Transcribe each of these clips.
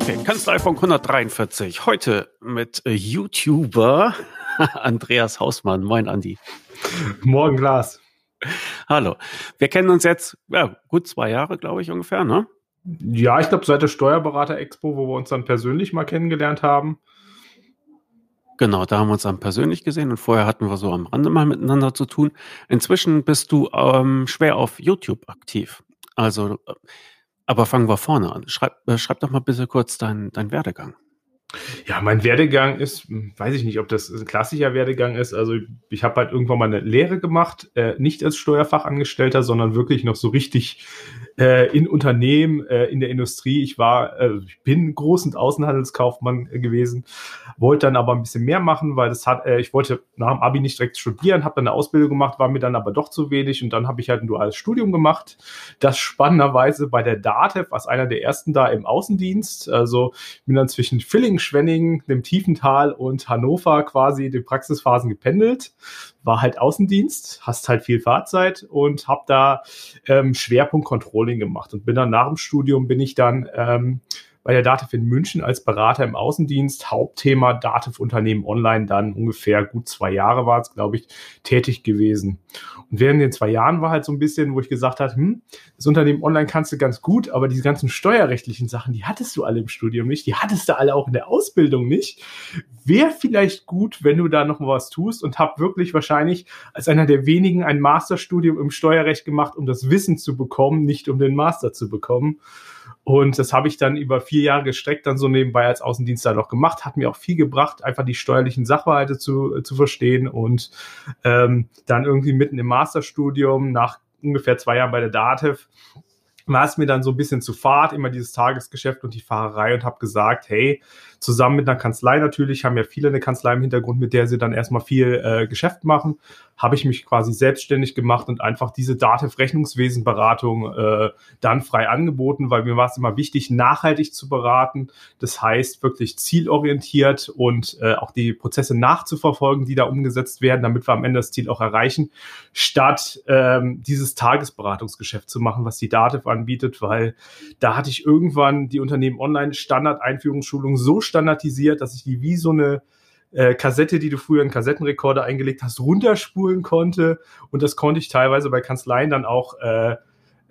Okay, Kanzleifunk 143. Heute mit äh, YouTuber Andreas Hausmann. Moin, Andi. Morgen, Glas. Hallo. Wir kennen uns jetzt ja, gut zwei Jahre, glaube ich, ungefähr, ne? Ja, ich glaube, seit der Steuerberater-Expo, wo wir uns dann persönlich mal kennengelernt haben. Genau, da haben wir uns dann persönlich gesehen und vorher hatten wir so am Rande mal miteinander zu tun. Inzwischen bist du ähm, schwer auf YouTube aktiv. Also, äh, aber fangen wir vorne an. Schreib, äh, schreib doch mal bitte kurz deinen dein Werdegang. Ja, mein Werdegang ist, weiß ich nicht, ob das ein klassischer Werdegang ist. Also ich habe halt irgendwann mal eine Lehre gemacht, äh, nicht als Steuerfachangestellter, sondern wirklich noch so richtig äh, in Unternehmen, äh, in der Industrie. Ich war, äh, ich bin Groß- und Außenhandelskaufmann äh, gewesen, wollte dann aber ein bisschen mehr machen, weil das hat, äh, ich wollte nach dem Abi nicht direkt studieren, habe dann eine Ausbildung gemacht, war mir dann aber doch zu wenig und dann habe ich halt ein duales Studium gemacht. Das spannenderweise bei der DATEV als einer der ersten da im Außendienst. Also bin dann zwischen Villingen, Schwenningen, dem Tiefental und Hannover quasi die Praxisphasen gependelt war halt Außendienst, hast halt viel Fahrzeit und habe da ähm, Schwerpunkt Controlling gemacht und bin dann nach dem Studium bin ich dann ähm, bei der Dativ in München als Berater im Außendienst, Hauptthema Dativ Unternehmen Online, dann ungefähr gut zwei Jahre war es, glaube ich, tätig gewesen. Und während den zwei Jahren war halt so ein bisschen, wo ich gesagt habe, hm, das Unternehmen Online kannst du ganz gut, aber diese ganzen steuerrechtlichen Sachen, die hattest du alle im Studium nicht, die hattest du alle auch in der Ausbildung nicht. Wäre vielleicht gut, wenn du da noch was tust und habe wirklich wahrscheinlich als einer der wenigen ein Masterstudium im Steuerrecht gemacht, um das Wissen zu bekommen, nicht um den Master zu bekommen. Und das habe ich dann über vier Jahre gestreckt dann so nebenbei als Außendienstler noch gemacht. Hat mir auch viel gebracht, einfach die steuerlichen Sachverhalte zu, äh, zu verstehen und ähm, dann irgendwie mitten im Masterstudium nach ungefähr zwei Jahren bei der DATEV war es mir dann so ein bisschen zu fad, immer dieses Tagesgeschäft und die Fahrerei und habe gesagt, hey, zusammen mit einer Kanzlei natürlich, haben ja viele eine Kanzlei im Hintergrund, mit der sie dann erstmal viel äh, Geschäft machen, habe ich mich quasi selbstständig gemacht und einfach diese Datev-Rechnungswesenberatung äh, dann frei angeboten, weil mir war es immer wichtig, nachhaltig zu beraten. Das heißt, wirklich zielorientiert und äh, auch die Prozesse nachzuverfolgen, die da umgesetzt werden, damit wir am Ende das Ziel auch erreichen, statt ähm, dieses Tagesberatungsgeschäft zu machen, was die Datev anbietet, weil da hatte ich irgendwann die Unternehmen online Standard-Einführungsschulung so standardisiert, dass ich die wie so eine äh, Kassette, die du früher in Kassettenrekorder eingelegt hast, runterspulen konnte. Und das konnte ich teilweise bei Kanzleien dann auch äh,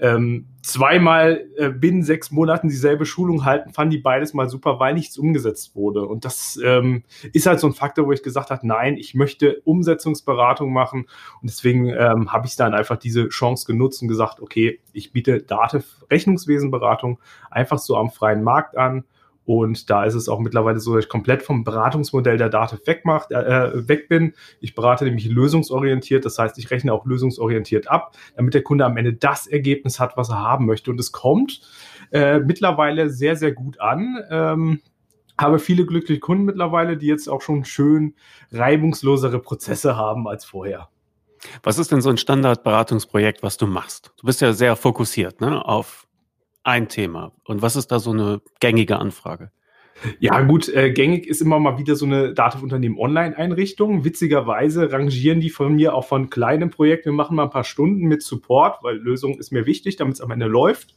ähm, zweimal äh, binnen sechs Monaten dieselbe Schulung halten, fanden die beides mal super, weil nichts umgesetzt wurde. Und das ähm, ist halt so ein Faktor, wo ich gesagt habe, nein, ich möchte Umsetzungsberatung machen. Und deswegen ähm, habe ich dann einfach diese Chance genutzt und gesagt, okay, ich biete Dativ Rechnungswesenberatung einfach so am freien Markt an und da ist es auch mittlerweile so, dass ich komplett vom Beratungsmodell der Dativ weg, macht, äh, weg bin. Ich berate nämlich lösungsorientiert, das heißt, ich rechne auch lösungsorientiert ab, damit der Kunde am Ende das Ergebnis hat, was er haben möchte. Und es kommt äh, mittlerweile sehr, sehr gut an. Ähm, habe viele glückliche Kunden mittlerweile, die jetzt auch schon schön reibungslosere Prozesse haben als vorher. Was ist denn so ein Standardberatungsprojekt, was du machst? Du bist ja sehr fokussiert ne, auf ein Thema. Und was ist da so eine gängige Anfrage? Ja, gut, äh, gängig ist immer mal wieder so eine Datenunternehmen Online-Einrichtung. Witzigerweise rangieren die von mir auch von kleinen Projekten. Wir machen mal ein paar Stunden mit Support, weil Lösung ist mir wichtig, damit es am Ende läuft.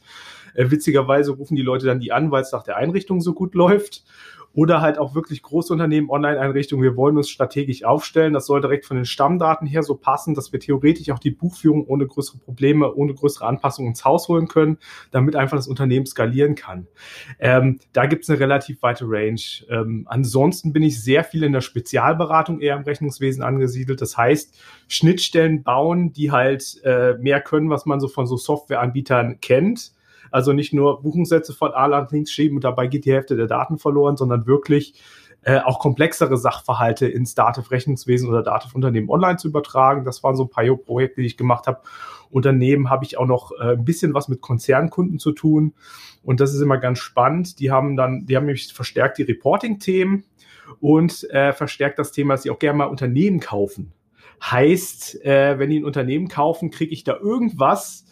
Äh, witzigerweise rufen die Leute dann die an, weil es nach der Einrichtung so gut läuft oder halt auch wirklich große Unternehmen, Online-Einrichtungen. Wir wollen uns strategisch aufstellen. Das soll direkt von den Stammdaten her so passen, dass wir theoretisch auch die Buchführung ohne größere Probleme, ohne größere Anpassungen ins Haus holen können, damit einfach das Unternehmen skalieren kann. Ähm, da gibt es eine relativ weite Range. Ähm, ansonsten bin ich sehr viel in der Spezialberatung eher im Rechnungswesen angesiedelt. Das heißt, Schnittstellen bauen, die halt äh, mehr können, was man so von so Softwareanbietern kennt also nicht nur Buchungssätze von A nach links schieben und dabei geht die Hälfte der Daten verloren, sondern wirklich äh, auch komplexere Sachverhalte ins Dativ-Rechnungswesen oder Dativ-Unternehmen online zu übertragen. Das waren so ein paar Projekte, die ich gemacht habe. Und daneben habe ich auch noch äh, ein bisschen was mit Konzernkunden zu tun. Und das ist immer ganz spannend. Die haben dann, die haben nämlich verstärkt die Reporting-Themen und äh, verstärkt das Thema, dass sie auch gerne mal Unternehmen kaufen. Heißt, äh, wenn die ein Unternehmen kaufen, kriege ich da irgendwas,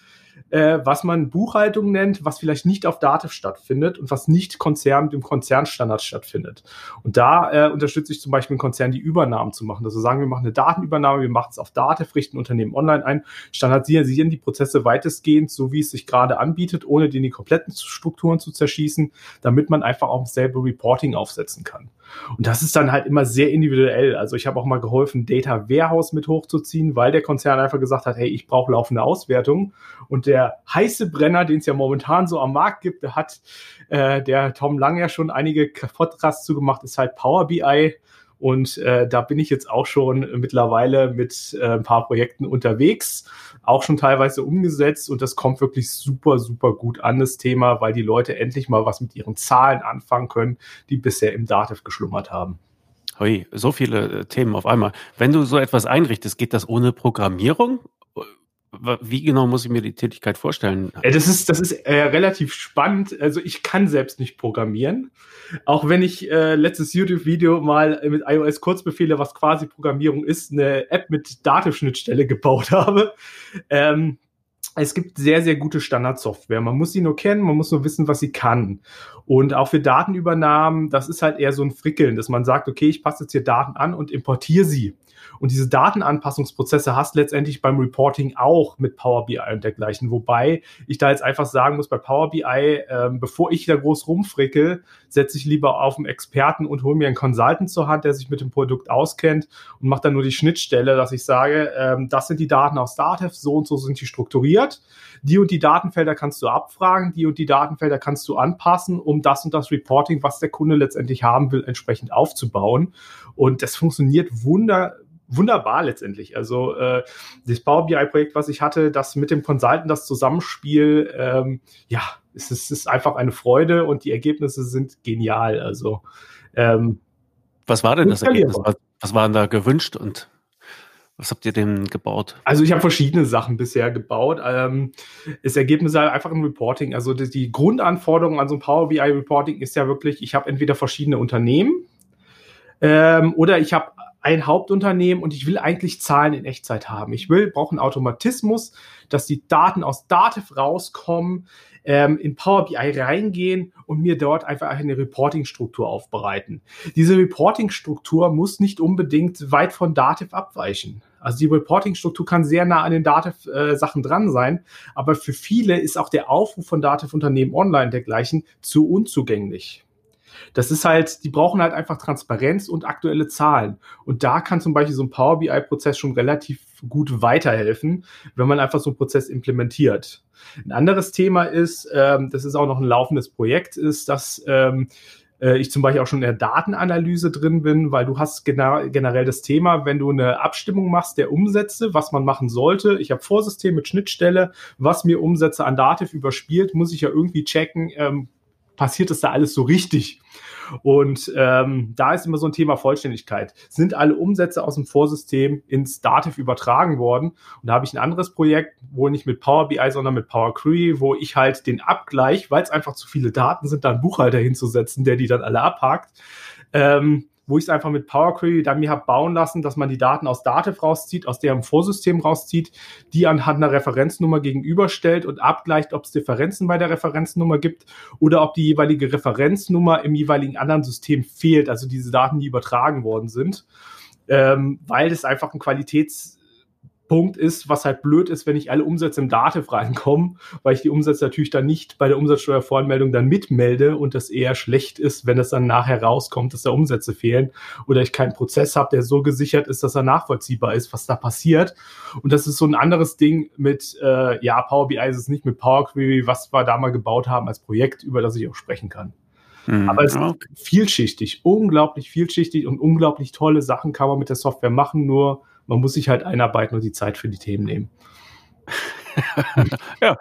äh, was man Buchhaltung nennt, was vielleicht nicht auf Dativ stattfindet und was nicht Konzern, dem Konzernstandard stattfindet. Und da äh, unterstütze ich zum Beispiel einen Konzern, die Übernahmen zu machen. Also sagen wir machen eine Datenübernahme, wir machen es auf Dativ, richten Unternehmen online ein, standardisieren die Prozesse weitestgehend, so wie es sich gerade anbietet, ohne die, die kompletten Strukturen zu zerschießen, damit man einfach auch selber Reporting aufsetzen kann. Und das ist dann halt immer sehr individuell. Also ich habe auch mal geholfen, Data Warehouse mit hochzuziehen, weil der Konzern einfach gesagt hat, hey, ich brauche laufende Auswertung. Und der heiße Brenner, den es ja momentan so am Markt gibt, der hat äh, der Tom Lang ja schon einige Podcasts zugemacht, ist halt Power BI. Und äh, da bin ich jetzt auch schon mittlerweile mit äh, ein paar Projekten unterwegs, auch schon teilweise umgesetzt. Und das kommt wirklich super, super gut an, das Thema, weil die Leute endlich mal was mit ihren Zahlen anfangen können, die bisher im Dativ geschlummert haben. Hui, so viele äh, Themen auf einmal. Wenn du so etwas einrichtest, geht das ohne Programmierung wie genau muss ich mir die Tätigkeit vorstellen? Das ist, das ist äh, relativ spannend. Also ich kann selbst nicht programmieren. Auch wenn ich äh, letztes YouTube-Video mal mit iOS Kurzbefehle, was quasi Programmierung ist, eine App mit Datenschnittstelle gebaut habe. Ähm, es gibt sehr, sehr gute Standardsoftware. Man muss sie nur kennen, man muss nur wissen, was sie kann. Und auch für Datenübernahmen, das ist halt eher so ein Frickeln, dass man sagt, okay, ich passe jetzt hier Daten an und importiere sie. Und diese Datenanpassungsprozesse hast letztendlich beim Reporting auch mit Power BI und dergleichen. Wobei ich da jetzt einfach sagen muss, bei Power BI, ähm, bevor ich da groß rumfrickel, setze ich lieber auf einen Experten und hole mir einen Consultant zur Hand, der sich mit dem Produkt auskennt und mache dann nur die Schnittstelle, dass ich sage, ähm, das sind die Daten aus Datev, so und so sind die strukturiert. Die und die Datenfelder kannst du abfragen, die und die Datenfelder kannst du anpassen, um das und das Reporting, was der Kunde letztendlich haben will, entsprechend aufzubauen. Und das funktioniert wunder wunderbar letztendlich. Also äh, das Power BI-Projekt, was ich hatte, das mit dem Consultant, das Zusammenspiel, ähm, ja, es ist, es ist einfach eine Freude und die Ergebnisse sind genial. Also ähm, was war denn das Ergebnis? Was, was war denn da gewünscht und was habt ihr denn gebaut? Also ich habe verschiedene Sachen bisher gebaut. Ähm, das Ergebnis ist halt einfach ein Reporting. Also die, die Grundanforderung an so ein Power BI Reporting ist ja wirklich, ich habe entweder verschiedene Unternehmen ähm, oder ich habe ein Hauptunternehmen und ich will eigentlich Zahlen in Echtzeit haben. Ich will, brauche einen Automatismus, dass die Daten aus Dativ rauskommen, ähm, in Power BI reingehen und mir dort einfach eine Reporting-Struktur aufbereiten. Diese Reporting-Struktur muss nicht unbedingt weit von Dativ abweichen. Also die Reporting-Struktur kann sehr nah an den Dativ-Sachen äh, dran sein, aber für viele ist auch der Aufruf von Dativ-Unternehmen online dergleichen zu unzugänglich. Das ist halt, die brauchen halt einfach Transparenz und aktuelle Zahlen. Und da kann zum Beispiel so ein Power BI-Prozess schon relativ gut weiterhelfen, wenn man einfach so einen Prozess implementiert. Ein anderes Thema ist, ähm, das ist auch noch ein laufendes Projekt, ist, dass ähm, äh, ich zum Beispiel auch schon in der Datenanalyse drin bin, weil du hast generell das Thema, wenn du eine Abstimmung machst der Umsätze, was man machen sollte. Ich habe Vorsystem mit Schnittstelle, was mir Umsätze an Dativ überspielt, muss ich ja irgendwie checken, ähm, passiert das da alles so richtig? Und ähm, da ist immer so ein Thema Vollständigkeit. Sind alle Umsätze aus dem Vorsystem ins Dativ übertragen worden? Und da habe ich ein anderes Projekt, wo nicht mit Power BI, sondern mit Power Query, wo ich halt den Abgleich, weil es einfach zu viele Daten sind, da einen Buchhalter hinzusetzen, der die dann alle abhakt. Ähm, wo ich es einfach mit Power Query dann mir habe bauen lassen, dass man die Daten aus Dativ rauszieht, aus deren Vorsystem rauszieht, die anhand einer Referenznummer gegenüberstellt und abgleicht, ob es Differenzen bei der Referenznummer gibt oder ob die jeweilige Referenznummer im jeweiligen anderen System fehlt, also diese Daten, die übertragen worden sind, ähm, weil es einfach ein Qualitäts Punkt ist, was halt blöd ist, wenn nicht alle Umsätze im Dativ reinkommen, weil ich die Umsätze natürlich dann nicht bei der Umsatzsteuervoranmeldung dann mitmelde und das eher schlecht ist, wenn es dann nachher rauskommt, dass da Umsätze fehlen oder ich keinen Prozess habe, der so gesichert ist, dass er nachvollziehbar ist, was da passiert. Und das ist so ein anderes Ding mit, äh, ja, Power BI ist es nicht mit Power Query, was wir da mal gebaut haben als Projekt, über das ich auch sprechen kann. Mhm. Aber es ist vielschichtig, unglaublich vielschichtig und unglaublich tolle Sachen kann man mit der Software machen, nur man muss sich halt einarbeiten und die Zeit für die Themen nehmen. ja,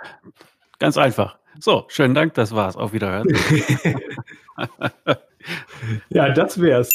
ganz einfach. So, schönen Dank, das war's. Auf Wiederhören. ja, das wär's.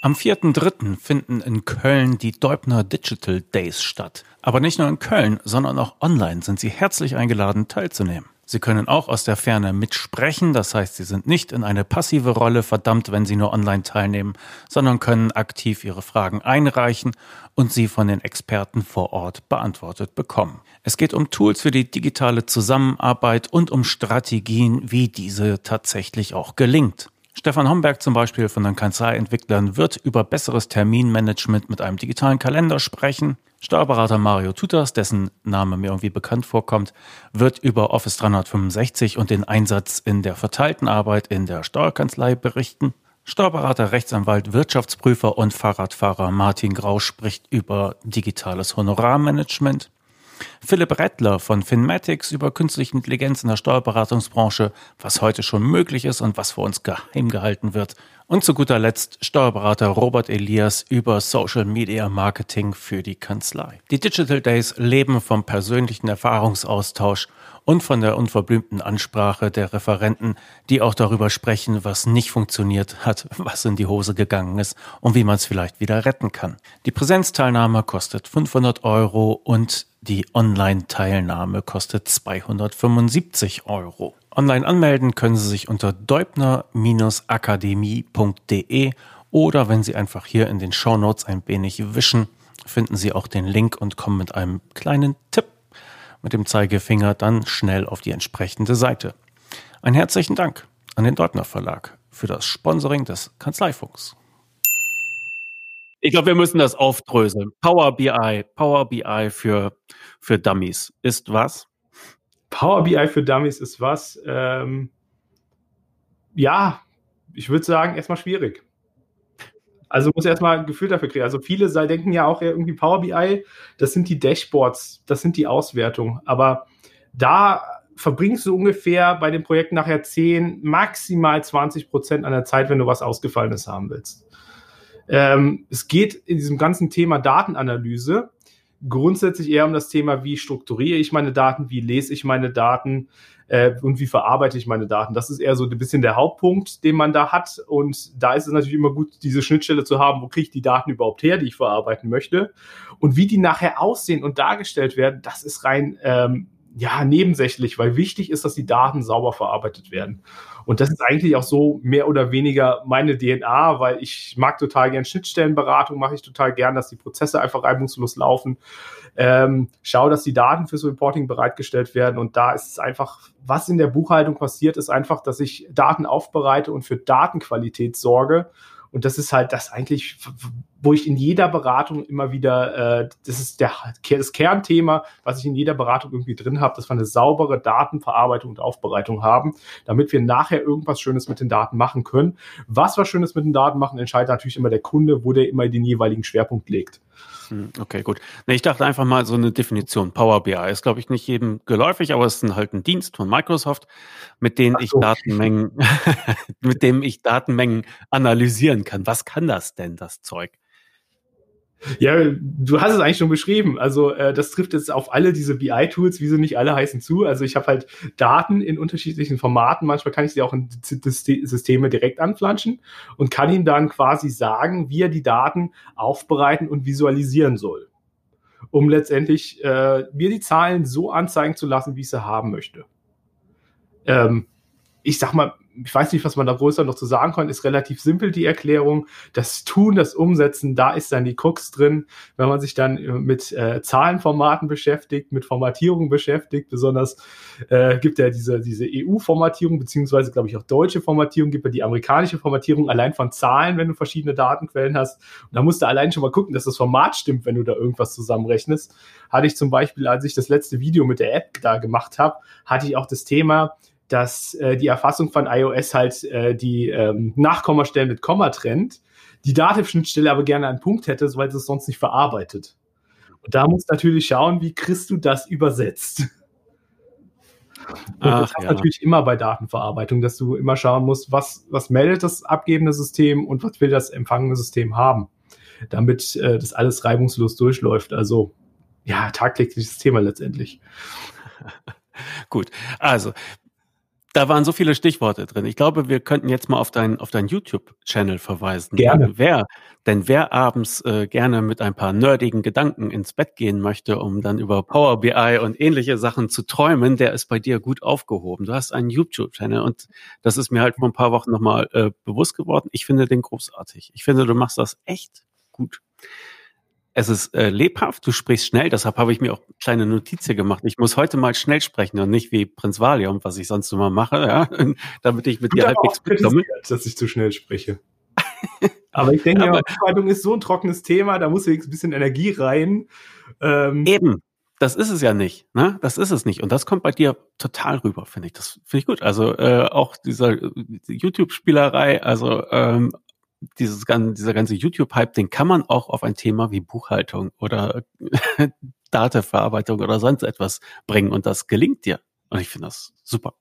Am 4.3. finden in Köln die Deubner Digital Days statt. Aber nicht nur in Köln, sondern auch online sind Sie herzlich eingeladen, teilzunehmen. Sie können auch aus der Ferne mitsprechen, das heißt, Sie sind nicht in eine passive Rolle verdammt, wenn Sie nur online teilnehmen, sondern können aktiv Ihre Fragen einreichen und sie von den Experten vor Ort beantwortet bekommen. Es geht um Tools für die digitale Zusammenarbeit und um Strategien, wie diese tatsächlich auch gelingt. Stefan Homberg zum Beispiel von den Kanzleientwicklern wird über besseres Terminmanagement mit einem digitalen Kalender sprechen. Steuerberater Mario Tutas, dessen Name mir irgendwie bekannt vorkommt, wird über Office 365 und den Einsatz in der verteilten Arbeit in der Steuerkanzlei berichten. Steuerberater, Rechtsanwalt, Wirtschaftsprüfer und Fahrradfahrer Martin Grau spricht über digitales Honorarmanagement. Philipp Rettler von Finmatics über künstliche Intelligenz in der Steuerberatungsbranche, was heute schon möglich ist und was für uns geheim gehalten wird. Und zu guter Letzt Steuerberater Robert Elias über Social Media Marketing für die Kanzlei. Die Digital Days leben vom persönlichen Erfahrungsaustausch und von der unverblümten Ansprache der Referenten, die auch darüber sprechen, was nicht funktioniert hat, was in die Hose gegangen ist und wie man es vielleicht wieder retten kann. Die Präsenzteilnahme kostet 500 Euro und die Online-Teilnahme kostet 275 Euro. Online anmelden können Sie sich unter deubner-akademie.de oder wenn Sie einfach hier in den Show Notes ein wenig wischen, finden Sie auch den Link und kommen mit einem kleinen Tipp mit dem Zeigefinger dann schnell auf die entsprechende Seite. Ein herzlichen Dank an den Deutner Verlag für das Sponsoring des Kanzleifunks. Ich glaube, wir müssen das aufdröseln. Power BI, Power BI für, für Dummies ist was? Power BI für Dummies ist was? Ähm, ja, ich würde sagen, erstmal schwierig. Also muss erstmal ein Gefühl dafür kriegen. Also viele denken ja auch irgendwie Power BI, das sind die Dashboards, das sind die Auswertungen. Aber da verbringst du ungefähr bei den Projekten nachher 10, maximal 20 Prozent an der Zeit, wenn du was Ausgefallenes haben willst. Ähm, es geht in diesem ganzen Thema Datenanalyse grundsätzlich eher um das Thema, wie strukturiere ich meine Daten, wie lese ich meine Daten äh, und wie verarbeite ich meine Daten. Das ist eher so ein bisschen der Hauptpunkt, den man da hat. Und da ist es natürlich immer gut, diese Schnittstelle zu haben, wo kriege ich die Daten überhaupt her, die ich verarbeiten möchte. Und wie die nachher aussehen und dargestellt werden, das ist rein ähm, ja, nebensächlich, weil wichtig ist, dass die Daten sauber verarbeitet werden. Und das ist eigentlich auch so mehr oder weniger meine DNA, weil ich mag total gern Schnittstellenberatung, mache ich total gern, dass die Prozesse einfach reibungslos laufen. Ähm, schau, dass die Daten fürs Reporting bereitgestellt werden. Und da ist es einfach, was in der Buchhaltung passiert, ist einfach, dass ich Daten aufbereite und für Datenqualität sorge und das ist halt das eigentlich, wo ich in jeder Beratung immer wieder, äh, das ist der, das Kernthema, was ich in jeder Beratung irgendwie drin habe, dass wir eine saubere Datenverarbeitung und Aufbereitung haben, damit wir nachher irgendwas Schönes mit den Daten machen können. Was wir Schönes mit den Daten machen, entscheidet natürlich immer der Kunde, wo der immer den jeweiligen Schwerpunkt legt. Hm, okay, gut. Ich dachte einfach mal so eine Definition. Power BI ist, glaube ich, nicht jedem geläufig, aber es ist halt ein Dienst von Microsoft, mit dem so. ich Datenmengen, mit dem ich Datenmengen analysieren kann. Was kann das denn, das Zeug? Ja, du hast es eigentlich schon beschrieben. Also äh, das trifft jetzt auf alle diese BI-Tools, wie sie nicht alle heißen, zu. Also ich habe halt Daten in unterschiedlichen Formaten. Manchmal kann ich sie auch in Systeme direkt anflanschen und kann ihm dann quasi sagen, wie er die Daten aufbereiten und visualisieren soll, um letztendlich äh, mir die Zahlen so anzeigen zu lassen, wie ich sie haben möchte. Ähm, ich sag mal, ich weiß nicht, was man da größer noch zu sagen kann, ist relativ simpel die Erklärung. Das Tun, das Umsetzen, da ist dann die Krux drin. Wenn man sich dann äh, mit äh, Zahlenformaten beschäftigt, mit Formatierung beschäftigt, besonders äh, gibt ja diese, diese EU-Formatierung, beziehungsweise, glaube ich, auch deutsche Formatierung, gibt ja die amerikanische Formatierung allein von Zahlen, wenn du verschiedene Datenquellen hast. Und da musst du allein schon mal gucken, dass das Format stimmt, wenn du da irgendwas zusammenrechnest. Hatte ich zum Beispiel, als ich das letzte Video mit der App da gemacht habe, hatte ich auch das Thema, dass äh, die Erfassung von iOS halt äh, die ähm, Nachkommastellen mit Komma trennt, die Dativ-Schnittstelle aber gerne einen Punkt hätte, weil sie es sonst nicht verarbeitet. Und da musst du natürlich schauen, wie kriegst du das übersetzt. Und Ach, das ja. natürlich immer bei Datenverarbeitung, dass du immer schauen musst, was, was meldet das abgebende System und was will das empfangene System haben, damit äh, das alles reibungslos durchläuft. Also ja, tagtägliches Thema letztendlich. Gut, also Da waren so viele Stichworte drin. Ich glaube, wir könnten jetzt mal auf deinen auf deinen YouTube-Channel verweisen. Gerne. Wer, denn wer abends äh, gerne mit ein paar nerdigen Gedanken ins Bett gehen möchte, um dann über Power BI und ähnliche Sachen zu träumen, der ist bei dir gut aufgehoben. Du hast einen YouTube-Channel und das ist mir halt vor ein paar Wochen nochmal äh, bewusst geworden. Ich finde den großartig. Ich finde, du machst das echt gut es ist äh, lebhaft, du sprichst schnell, deshalb habe ich mir auch kleine Notizen gemacht. Ich muss heute mal schnell sprechen und nicht wie Prinz Valium, was ich sonst immer mache, ja, damit ich mit dir halbwegs bekomme. Dass ich zu schnell spreche. Aber ich denke, Aber, Buchhaltung ist so ein trockenes Thema, da muss wenigstens ein bisschen Energie rein. Ähm, eben, das ist es ja nicht. Ne? Das ist es nicht. Und das kommt bei dir total rüber, finde ich. Das finde ich gut. Also äh, auch dieser äh, YouTube-Spielerei, also ähm, dieses, dieser ganze YouTube-Hype, den kann man auch auf ein Thema wie Buchhaltung oder Datenverarbeitung oder sonst etwas bringen und das gelingt dir. Und ich finde das super.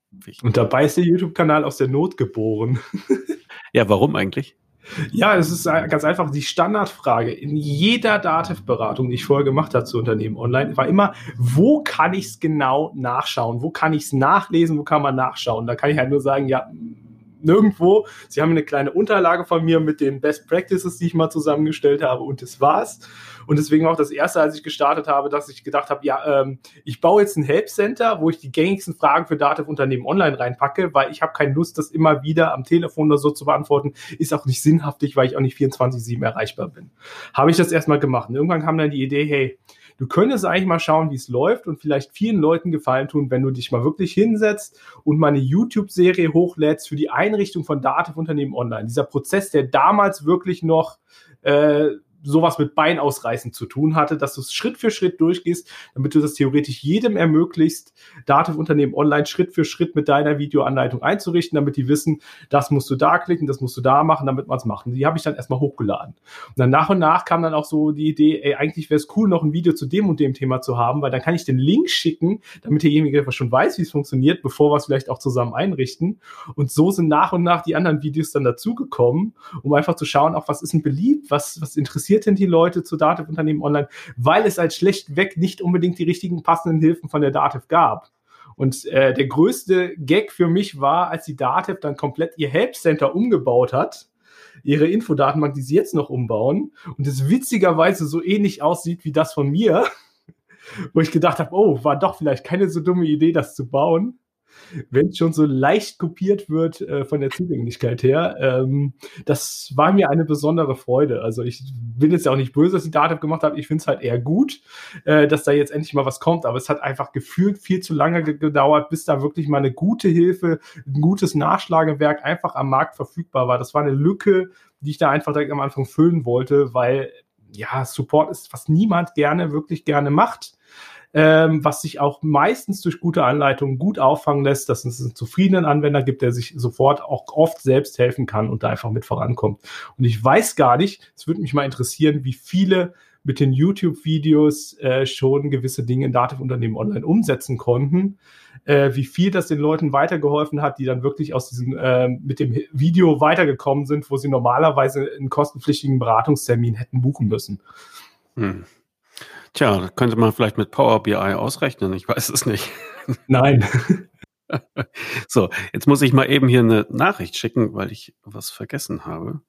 Und dabei ist der YouTube-Kanal aus der Not geboren. ja, warum eigentlich? Ja, es ist ganz einfach die Standardfrage in jeder Dativ-Beratung, die ich vorher gemacht habe zu Unternehmen online, war immer, wo kann ich es genau nachschauen? Wo kann ich es nachlesen? Wo kann man nachschauen? Da kann ich halt nur sagen, ja, nirgendwo. Sie haben eine kleine Unterlage von mir mit den Best Practices, die ich mal zusammengestellt habe und das war's. Und deswegen auch das erste, als ich gestartet habe, dass ich gedacht habe, ja, ähm, ich baue jetzt ein Help Center, wo ich die gängigsten Fragen für Dativ-Unternehmen online reinpacke, weil ich habe keine Lust, das immer wieder am Telefon oder so zu beantworten. Ist auch nicht sinnhaftig, weil ich auch nicht 24-7 erreichbar bin. Habe ich das erstmal gemacht. Und irgendwann kam dann die Idee, hey, du könntest eigentlich mal schauen, wie es läuft und vielleicht vielen Leuten gefallen tun, wenn du dich mal wirklich hinsetzt und mal eine YouTube-Serie hochlädst für die Einrichtung von Dativ-Unternehmen online. Dieser Prozess, der damals wirklich noch äh, sowas mit Bein ausreißen zu tun hatte, dass du es Schritt für Schritt durchgehst, damit du das theoretisch jedem ermöglicht, Dativ-Unternehmen online Schritt für Schritt mit deiner Videoanleitung einzurichten, damit die wissen, das musst du da klicken, das musst du da machen, damit man es macht. Und die habe ich dann erstmal hochgeladen. Und dann nach und nach kam dann auch so die Idee, ey, eigentlich wäre es cool, noch ein Video zu dem und dem Thema zu haben, weil dann kann ich den Link schicken, damit derjenige schon weiß, wie es funktioniert, bevor wir es vielleicht auch zusammen einrichten. Und so sind nach und nach die anderen Videos dann dazugekommen, um einfach zu schauen, auch was ist denn beliebt, was, was interessiert denn die Leute zu Dativ-Unternehmen online, weil es halt schlechtweg nicht unbedingt die richtigen passenden Hilfen von der Dativ gab. Und äh, der größte Gag für mich war, als die Dativ dann komplett ihr Help Center umgebaut hat, ihre Infodatenbank, die sie jetzt noch umbauen, und es witzigerweise so ähnlich aussieht wie das von mir, wo ich gedacht habe, oh, war doch vielleicht keine so dumme Idee, das zu bauen wenn es schon so leicht kopiert wird äh, von der Zugänglichkeit her. Ähm, das war mir eine besondere Freude. Also ich bin jetzt ja auch nicht böse, dass ich Dativ gemacht habe. Ich finde es halt eher gut, äh, dass da jetzt endlich mal was kommt. Aber es hat einfach gefühlt viel zu lange gedauert, bis da wirklich mal eine gute Hilfe, ein gutes Nachschlagewerk einfach am Markt verfügbar war. Das war eine Lücke, die ich da einfach direkt am Anfang füllen wollte, weil ja, Support ist, was niemand gerne, wirklich gerne macht ähm, was sich auch meistens durch gute Anleitungen gut auffangen lässt, dass es einen zufriedenen Anwender gibt, der sich sofort auch oft selbst helfen kann und da einfach mit vorankommt. Und ich weiß gar nicht, es würde mich mal interessieren, wie viele mit den YouTube-Videos äh, schon gewisse Dinge in Dativ-Unternehmen online umsetzen konnten, äh, wie viel das den Leuten weitergeholfen hat, die dann wirklich aus diesem äh, mit dem Video weitergekommen sind, wo sie normalerweise einen kostenpflichtigen Beratungstermin hätten buchen müssen. Hm. Tja, könnte man vielleicht mit Power BI ausrechnen, ich weiß es nicht. Nein. so, jetzt muss ich mal eben hier eine Nachricht schicken, weil ich was vergessen habe.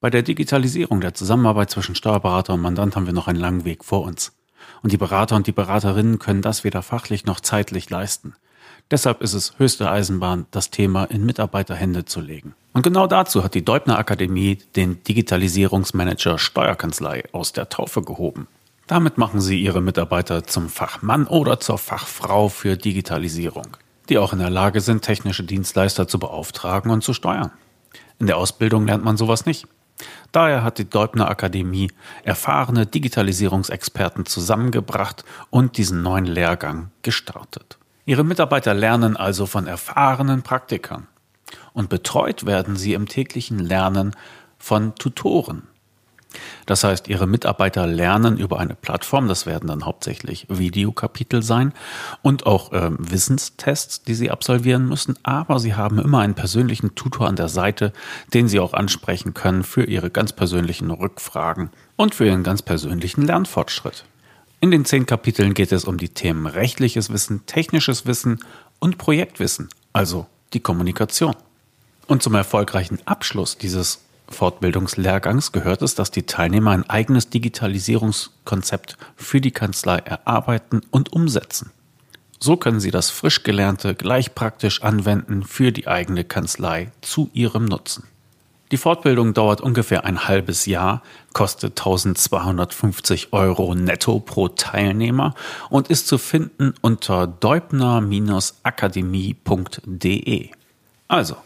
Bei der Digitalisierung der Zusammenarbeit zwischen Steuerberater und Mandant haben wir noch einen langen Weg vor uns. Und die Berater und die Beraterinnen können das weder fachlich noch zeitlich leisten. Deshalb ist es höchste Eisenbahn, das Thema in Mitarbeiterhände zu legen. Und genau dazu hat die Deubner Akademie den Digitalisierungsmanager Steuerkanzlei aus der Taufe gehoben. Damit machen sie ihre Mitarbeiter zum Fachmann oder zur Fachfrau für Digitalisierung, die auch in der Lage sind, technische Dienstleister zu beauftragen und zu steuern. In der Ausbildung lernt man sowas nicht. Daher hat die Deubner Akademie erfahrene Digitalisierungsexperten zusammengebracht und diesen neuen Lehrgang gestartet. Ihre Mitarbeiter lernen also von erfahrenen Praktikern und betreut werden sie im täglichen Lernen von Tutoren. Das heißt, Ihre Mitarbeiter lernen über eine Plattform, das werden dann hauptsächlich Videokapitel sein und auch äh, Wissenstests, die Sie absolvieren müssen, aber Sie haben immer einen persönlichen Tutor an der Seite, den Sie auch ansprechen können für Ihre ganz persönlichen Rückfragen und für Ihren ganz persönlichen Lernfortschritt. In den zehn Kapiteln geht es um die Themen rechtliches Wissen, technisches Wissen und Projektwissen, also die Kommunikation. Und zum erfolgreichen Abschluss dieses Fortbildungslehrgangs gehört es, dass die Teilnehmer ein eigenes Digitalisierungskonzept für die Kanzlei erarbeiten und umsetzen. So können sie das frisch gelernte gleich praktisch anwenden für die eigene Kanzlei zu ihrem Nutzen. Die Fortbildung dauert ungefähr ein halbes Jahr, kostet 1250 Euro netto pro Teilnehmer und ist zu finden unter deubner-akademie.de. Also,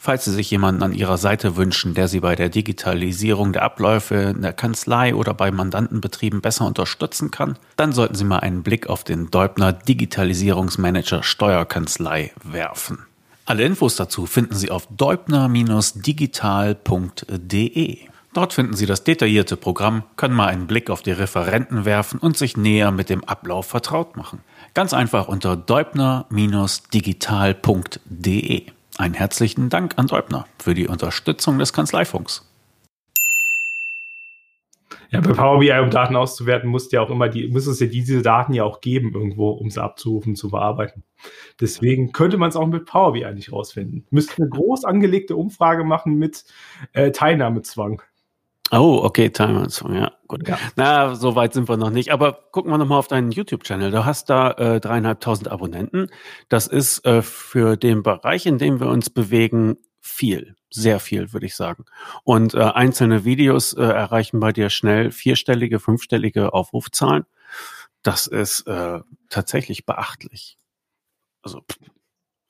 Falls Sie sich jemanden an Ihrer Seite wünschen, der Sie bei der Digitalisierung der Abläufe in der Kanzlei oder bei Mandantenbetrieben besser unterstützen kann, dann sollten Sie mal einen Blick auf den Deubner Digitalisierungsmanager Steuerkanzlei werfen. Alle Infos dazu finden Sie auf deubner-digital.de. Dort finden Sie das detaillierte Programm, können mal einen Blick auf die Referenten werfen und sich näher mit dem Ablauf vertraut machen. Ganz einfach unter deubner-digital.de. Einen herzlichen Dank an Deubner für die Unterstützung des Kanzleifunks. Ja, bei Power BI, um Daten auszuwerten, muss ja auch immer die, muss es ja diese Daten ja auch geben irgendwo, um sie abzurufen, zu bearbeiten. Deswegen könnte man es auch mit Power BI nicht rausfinden. Müsste eine groß angelegte Umfrage machen mit äh, Teilnahmezwang. Oh, okay, Timeouts. Ja, gut. Ja. Na, so weit sind wir noch nicht. Aber gucken wir nochmal auf deinen YouTube-Channel. Du hast da äh, dreieinhalbtausend Abonnenten. Das ist äh, für den Bereich, in dem wir uns bewegen, viel. Sehr viel, würde ich sagen. Und äh, einzelne Videos äh, erreichen bei dir schnell vierstellige, fünfstellige Aufrufzahlen. Das ist äh, tatsächlich beachtlich. Also,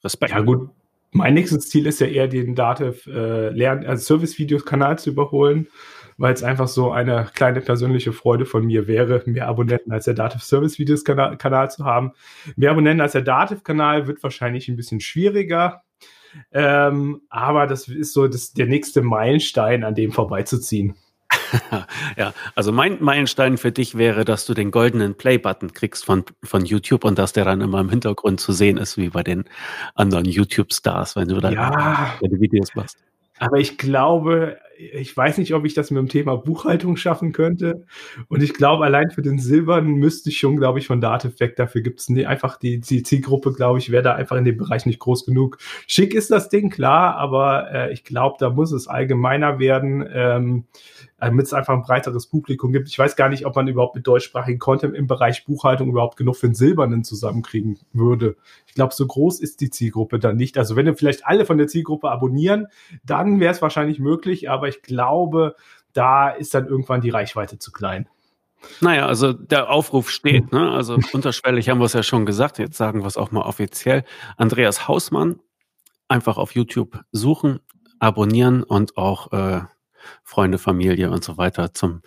Respekt. Ja, gut. Mein nächstes Ziel ist ja eher, den Dativ äh, Lern also Service-Videos-Kanal zu überholen weil es einfach so eine kleine persönliche Freude von mir wäre, mehr Abonnenten als der Dativ Service Videos Kanal, Kanal zu haben. Mehr Abonnenten als der Dativ Kanal wird wahrscheinlich ein bisschen schwieriger. Ähm, aber das ist so das, der nächste Meilenstein, an dem vorbeizuziehen. ja, also mein Meilenstein für dich wäre, dass du den goldenen Play-Button kriegst von, von YouTube und dass der dann immer im Hintergrund zu sehen ist, wie bei den anderen YouTube-Stars, wenn du dann ja, deine Videos machst. Aber ich glaube, ich weiß nicht, ob ich das mit dem Thema Buchhaltung schaffen könnte. Und ich glaube, allein für den Silbernen müsste ich schon, glaube ich, von Dativ weg. Dafür gibt es einfach die, die Zielgruppe, glaube ich, wäre da einfach in dem Bereich nicht groß genug. Schick ist das Ding, klar, aber äh, ich glaube, da muss es allgemeiner werden. Ähm, damit es einfach ein breiteres Publikum gibt. Ich weiß gar nicht, ob man überhaupt mit deutschsprachigen Content im Bereich Buchhaltung überhaupt genug für einen Silbernen zusammenkriegen würde. Ich glaube, so groß ist die Zielgruppe dann nicht. Also wenn wir vielleicht alle von der Zielgruppe abonnieren, dann wäre es wahrscheinlich möglich, aber ich glaube, da ist dann irgendwann die Reichweite zu klein. Naja, also der Aufruf steht, ne? Also unterschwellig haben wir es ja schon gesagt, jetzt sagen wir es auch mal offiziell. Andreas Hausmann, einfach auf YouTube suchen, abonnieren und auch äh, Freunde, Familie und so weiter zum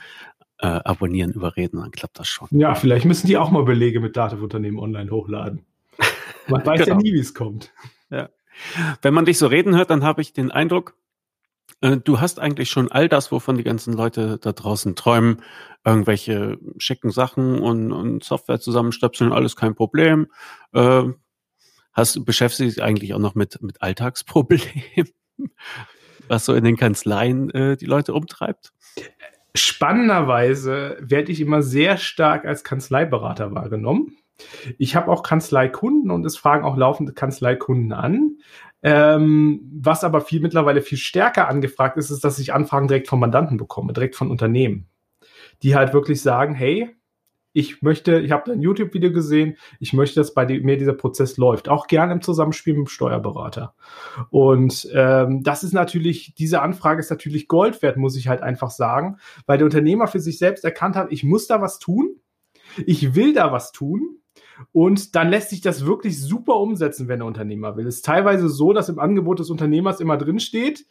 äh, Abonnieren überreden, dann klappt das schon. Ja, vielleicht müssen die auch mal Belege mit Dativ-Unternehmen online hochladen. Man weiß genau. ja nie, wie es kommt. Ja. Wenn man dich so reden hört, dann habe ich den Eindruck, äh, du hast eigentlich schon all das, wovon die ganzen Leute da draußen träumen, irgendwelche schicken Sachen und, und Software zusammenstöpseln, alles kein Problem. Äh, hast, beschäftigst dich eigentlich auch noch mit, mit Alltagsproblemen? was so in den Kanzleien äh, die Leute umtreibt? Spannenderweise werde ich immer sehr stark als Kanzleiberater wahrgenommen. Ich habe auch Kanzleikunden und es fragen auch laufende Kanzleikunden an. Ähm, was aber viel mittlerweile viel stärker angefragt ist, ist, dass ich Anfragen direkt von Mandanten bekomme, direkt von Unternehmen, die halt wirklich sagen, hey, ich möchte, ich habe ein YouTube-Video gesehen, ich möchte, dass bei mir dieser Prozess läuft, auch gerne im Zusammenspiel mit dem Steuerberater. Und ähm, das ist natürlich, diese Anfrage ist natürlich Gold wert, muss ich halt einfach sagen, weil der Unternehmer für sich selbst erkannt hat, ich muss da was tun, ich will da was tun. Und dann lässt sich das wirklich super umsetzen, wenn der Unternehmer will. Es ist teilweise so, dass im Angebot des Unternehmers immer drin steht,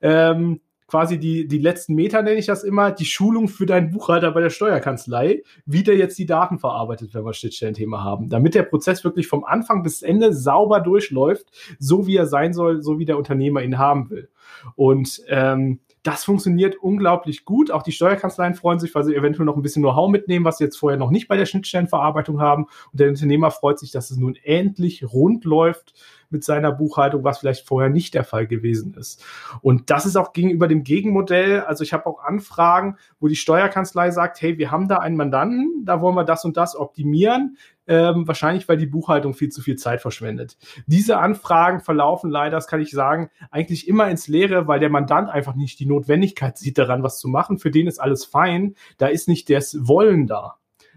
ähm, quasi die, die letzten Meter, nenne ich das immer, die Schulung für deinen Buchhalter bei der Steuerkanzlei, wie der jetzt die Daten verarbeitet, wenn wir Schnittstellenthema haben, damit der Prozess wirklich vom Anfang bis Ende sauber durchläuft, so wie er sein soll, so wie der Unternehmer ihn haben will. Und ähm, Das funktioniert unglaublich gut. Auch die Steuerkanzleien freuen sich, weil sie eventuell noch ein bisschen Know-how mitnehmen, was sie jetzt vorher noch nicht bei der Schnittstellenverarbeitung haben. Und der Unternehmer freut sich, dass es nun endlich rund läuft mit seiner Buchhaltung, was vielleicht vorher nicht der Fall gewesen ist. Und das ist auch gegenüber dem Gegenmodell. Also ich habe auch Anfragen, wo die Steuerkanzlei sagt, hey, wir haben da einen Mandanten, da wollen wir das und das optimieren. Ähm, wahrscheinlich, weil die Buchhaltung viel zu viel Zeit verschwendet. Diese Anfragen verlaufen leider, das kann ich sagen, eigentlich immer ins Leere, weil der Mandant einfach nicht die Notwendigkeit sieht daran, was zu machen. Für den ist alles fein. Da ist nicht das Wollen da.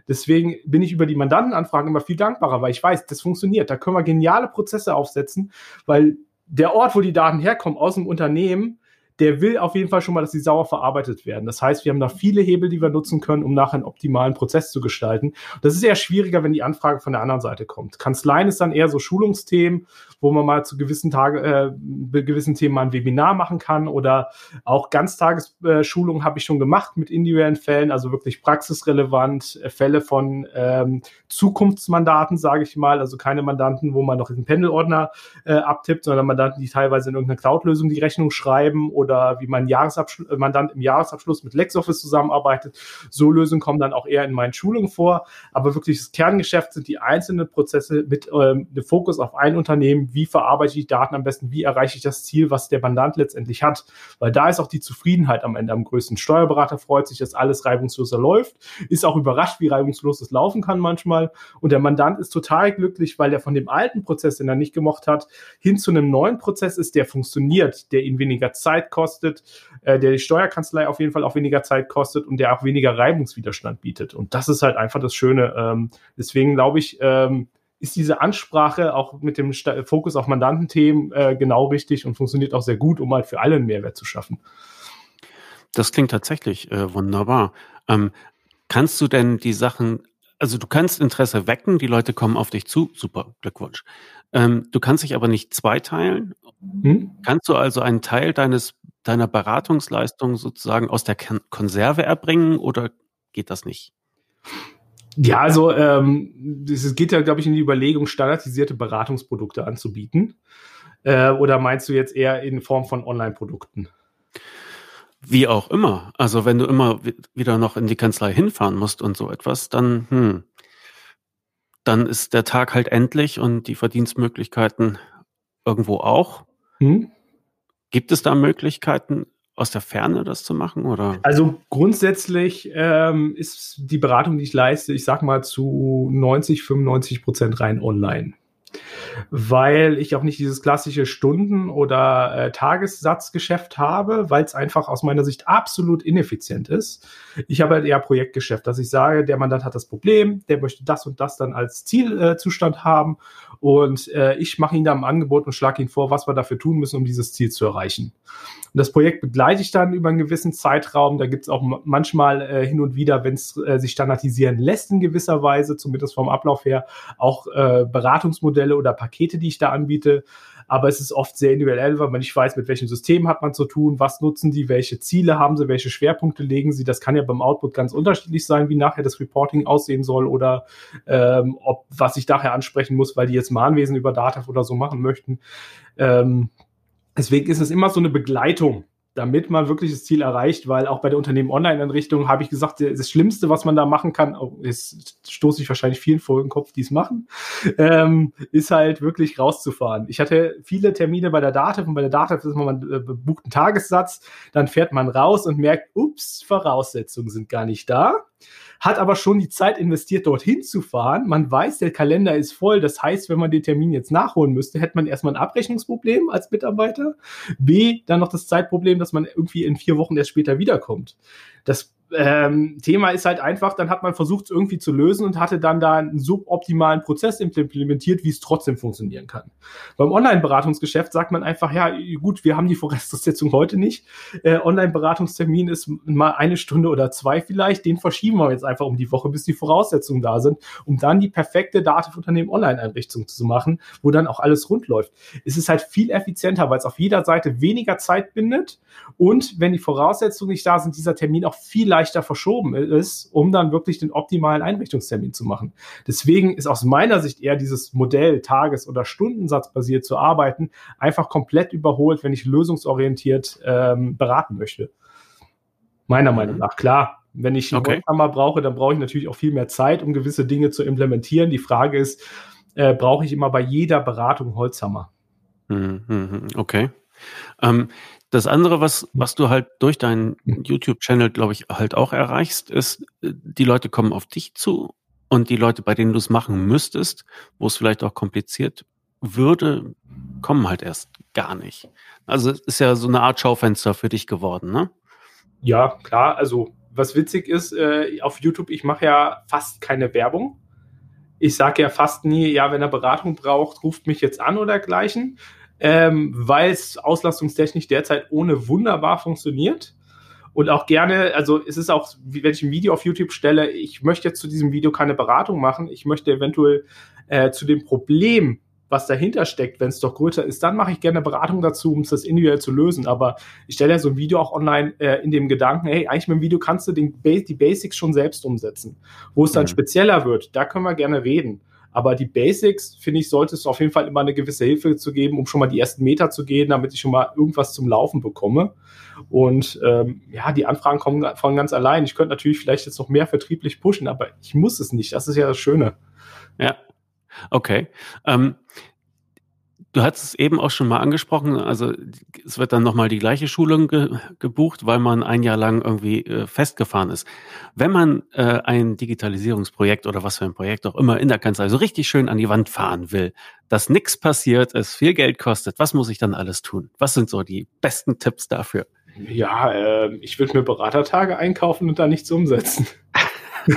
Deswegen bin ich über die Mandantenanfragen immer viel dankbarer, weil ich weiß, das funktioniert. Da können wir geniale Prozesse aufsetzen, weil der Ort, wo die Daten herkommen, aus dem Unternehmen, der will auf jeden Fall schon mal, dass sie sauer verarbeitet werden. Das heißt, wir haben da viele Hebel, die wir nutzen können, um nachher einen optimalen Prozess zu gestalten. Das ist eher schwieriger, wenn die Anfrage von der anderen Seite kommt. Kanzleien ist dann eher so Schulungsthemen, wo man mal zu gewissen Tagen, äh, gewissen Themen mal ein Webinar machen kann oder auch Ganztagesschulungen habe ich schon gemacht mit individuellen Fällen, also wirklich praxisrelevant, äh, Fälle von ähm, Zukunftsmandaten, sage ich mal, also keine Mandanten, wo man noch einen Pendelordner äh, abtippt, sondern Mandanten, die teilweise in irgendeiner Cloud-Lösung die Rechnung schreiben oder wie man Jahresabschluss, Mandant im Jahresabschluss mit LexOffice zusammenarbeitet. So Lösungen kommen dann auch eher in meinen Schulungen vor. Aber wirklich das Kerngeschäft sind die einzelnen Prozesse mit ähm, dem Fokus auf ein Unternehmen. Wie verarbeite ich die Daten am besten? Wie erreiche ich das Ziel, was der Mandant letztendlich hat? Weil da ist auch die Zufriedenheit am Ende am größten. Steuerberater freut sich, dass alles reibungsloser läuft, ist auch überrascht, wie reibungslos es laufen kann manchmal. Und der Mandant ist total glücklich, weil er von dem alten Prozess, den er nicht gemocht hat, hin zu einem neuen Prozess ist, der funktioniert, der ihn weniger Zeit kostet äh, der die Steuerkanzlei auf jeden Fall auch weniger Zeit kostet und der auch weniger Reibungswiderstand bietet. Und das ist halt einfach das Schöne. Ähm, deswegen glaube ich, ähm, ist diese Ansprache auch mit dem Fokus auf Mandantenthemen äh, genau richtig und funktioniert auch sehr gut, um halt für alle einen Mehrwert zu schaffen. Das klingt tatsächlich äh, wunderbar. Ähm, kannst du denn die Sachen, also du kannst Interesse wecken, die Leute kommen auf dich zu, super, Glückwunsch. Ähm, du kannst dich aber nicht zweiteilen. Hm? Kannst du also einen Teil deines deiner Beratungsleistung sozusagen aus der Konserve erbringen oder geht das nicht? Ja, also ähm, es geht ja, glaube ich, in die Überlegung, standardisierte Beratungsprodukte anzubieten. Äh, oder meinst du jetzt eher in Form von Online-Produkten? Wie auch immer. Also wenn du immer wieder noch in die Kanzlei hinfahren musst und so etwas, dann, hm, dann ist der Tag halt endlich und die Verdienstmöglichkeiten irgendwo auch. Hm? Gibt es da Möglichkeiten, aus der Ferne das zu machen? Oder? Also grundsätzlich ähm, ist die Beratung, die ich leiste, ich sag mal zu 90, 95 Prozent rein online weil ich auch nicht dieses klassische Stunden- oder äh, Tagessatzgeschäft habe, weil es einfach aus meiner Sicht absolut ineffizient ist. Ich habe halt eher Projektgeschäft, dass ich sage, der Mandant hat das Problem, der möchte das und das dann als Zielzustand äh, haben und äh, ich mache ihm da ein Angebot und schlage ihn vor, was wir dafür tun müssen, um dieses Ziel zu erreichen. Und das Projekt begleite ich dann über einen gewissen Zeitraum. Da gibt es auch manchmal äh, hin und wieder, wenn es äh, sich standardisieren lässt in gewisser Weise, zumindest vom Ablauf her, auch äh, Beratungsmodelle oder Pakete, die ich da anbiete aber es ist oft sehr individuell, weil man nicht weiß, mit welchem System hat man zu tun, was nutzen die, welche Ziele haben sie, welche Schwerpunkte legen sie. Das kann ja beim Output ganz unterschiedlich sein, wie nachher das Reporting aussehen soll oder ähm, ob was ich nachher ansprechen muss, weil die jetzt Mahnwesen über Data oder so machen möchten. Ähm, deswegen ist es immer so eine Begleitung damit man wirklich das Ziel erreicht, weil auch bei der Unternehmen-Online-Einrichtung habe ich gesagt, das Schlimmste, was man da machen kann, jetzt oh, stoße ich wahrscheinlich vielen vor den Kopf, die es machen, ähm, ist halt wirklich rauszufahren. Ich hatte viele Termine bei der Dativ und bei der Dativ ist man, man äh, bucht einen Tagessatz, dann fährt man raus und merkt, ups, Voraussetzungen sind gar nicht da hat aber schon die Zeit investiert, dorthin zu fahren. Man weiß, der Kalender ist voll. Das heißt, wenn man den Termin jetzt nachholen müsste, hätte man erstmal ein Abrechnungsproblem als Mitarbeiter. B, dann noch das Zeitproblem, dass man irgendwie in vier Wochen erst später wiederkommt. Das ähm, Thema ist halt einfach, dann hat man versucht, es irgendwie zu lösen und hatte dann da einen suboptimalen Prozess implementiert, wie es trotzdem funktionieren kann. Beim Online-Beratungsgeschäft sagt man einfach, ja, gut, wir haben die Voraussetzung heute nicht. Äh, Online-Beratungstermin ist mal eine Stunde oder zwei vielleicht, den verschieben wir jetzt einfach um die Woche, bis die Voraussetzungen da sind, um dann die perfekte Datenunternehmen Online-Einrichtung zu machen, wo dann auch alles rund läuft. Es ist halt viel effizienter, weil es auf jeder Seite weniger Zeit bindet und wenn die Voraussetzungen nicht da sind, dieser Termin auch viel leichter leichter verschoben ist, um dann wirklich den optimalen Einrichtungstermin zu machen. Deswegen ist aus meiner Sicht eher dieses Modell Tages- oder Stundensatzbasiert zu arbeiten einfach komplett überholt, wenn ich lösungsorientiert ähm, beraten möchte. Meiner Meinung mhm. nach, klar. Wenn ich einen okay. Holzhammer brauche, dann brauche ich natürlich auch viel mehr Zeit, um gewisse Dinge zu implementieren. Die Frage ist, äh, brauche ich immer bei jeder Beratung Holzhammer? Mhm, mhm, okay. Ähm, das andere, was, was du halt durch deinen YouTube-Channel, glaube ich, halt auch erreichst, ist, äh, die Leute kommen auf dich zu und die Leute, bei denen du es machen müsstest, wo es vielleicht auch kompliziert würde, kommen halt erst gar nicht. Also es ist ja so eine Art Schaufenster für dich geworden, ne? Ja, klar. Also was witzig ist, äh, auf YouTube, ich mache ja fast keine Werbung. Ich sage ja fast nie, ja, wenn er Beratung braucht, ruft mich jetzt an oder gleichen ähm, weil es auslastungstechnisch derzeit ohne wunderbar funktioniert. Und auch gerne, also es ist auch, wie wenn ich ein Video auf YouTube stelle, ich möchte jetzt zu diesem Video keine Beratung machen, ich möchte eventuell äh, zu dem Problem, was dahinter steckt, wenn es doch größer ist, dann mache ich gerne Beratung dazu, um es das individuell zu lösen. Aber ich stelle ja so ein Video auch online äh, in dem Gedanken, hey, eigentlich mit dem Video kannst du den, die Basics schon selbst umsetzen. Wo es dann mhm. spezieller wird, da können wir gerne reden. Aber die Basics, finde ich, sollte es auf jeden Fall immer eine gewisse Hilfe zu geben, um schon mal die ersten Meter zu gehen, damit ich schon mal irgendwas zum Laufen bekomme. Und ähm, ja, die Anfragen kommen von ganz allein. Ich könnte natürlich vielleicht jetzt noch mehr vertrieblich pushen, aber ich muss es nicht. Das ist ja das Schöne. Ja, okay. Ähm, Du hast es eben auch schon mal angesprochen, also es wird dann nochmal die gleiche Schulung ge gebucht, weil man ein Jahr lang irgendwie äh, festgefahren ist. Wenn man äh, ein Digitalisierungsprojekt oder was für ein Projekt auch immer in der Kanzlei so richtig schön an die Wand fahren will, dass nichts passiert, es viel Geld kostet, was muss ich dann alles tun? Was sind so die besten Tipps dafür? Ja, äh, ich würde mir Beratertage einkaufen und da nichts umsetzen.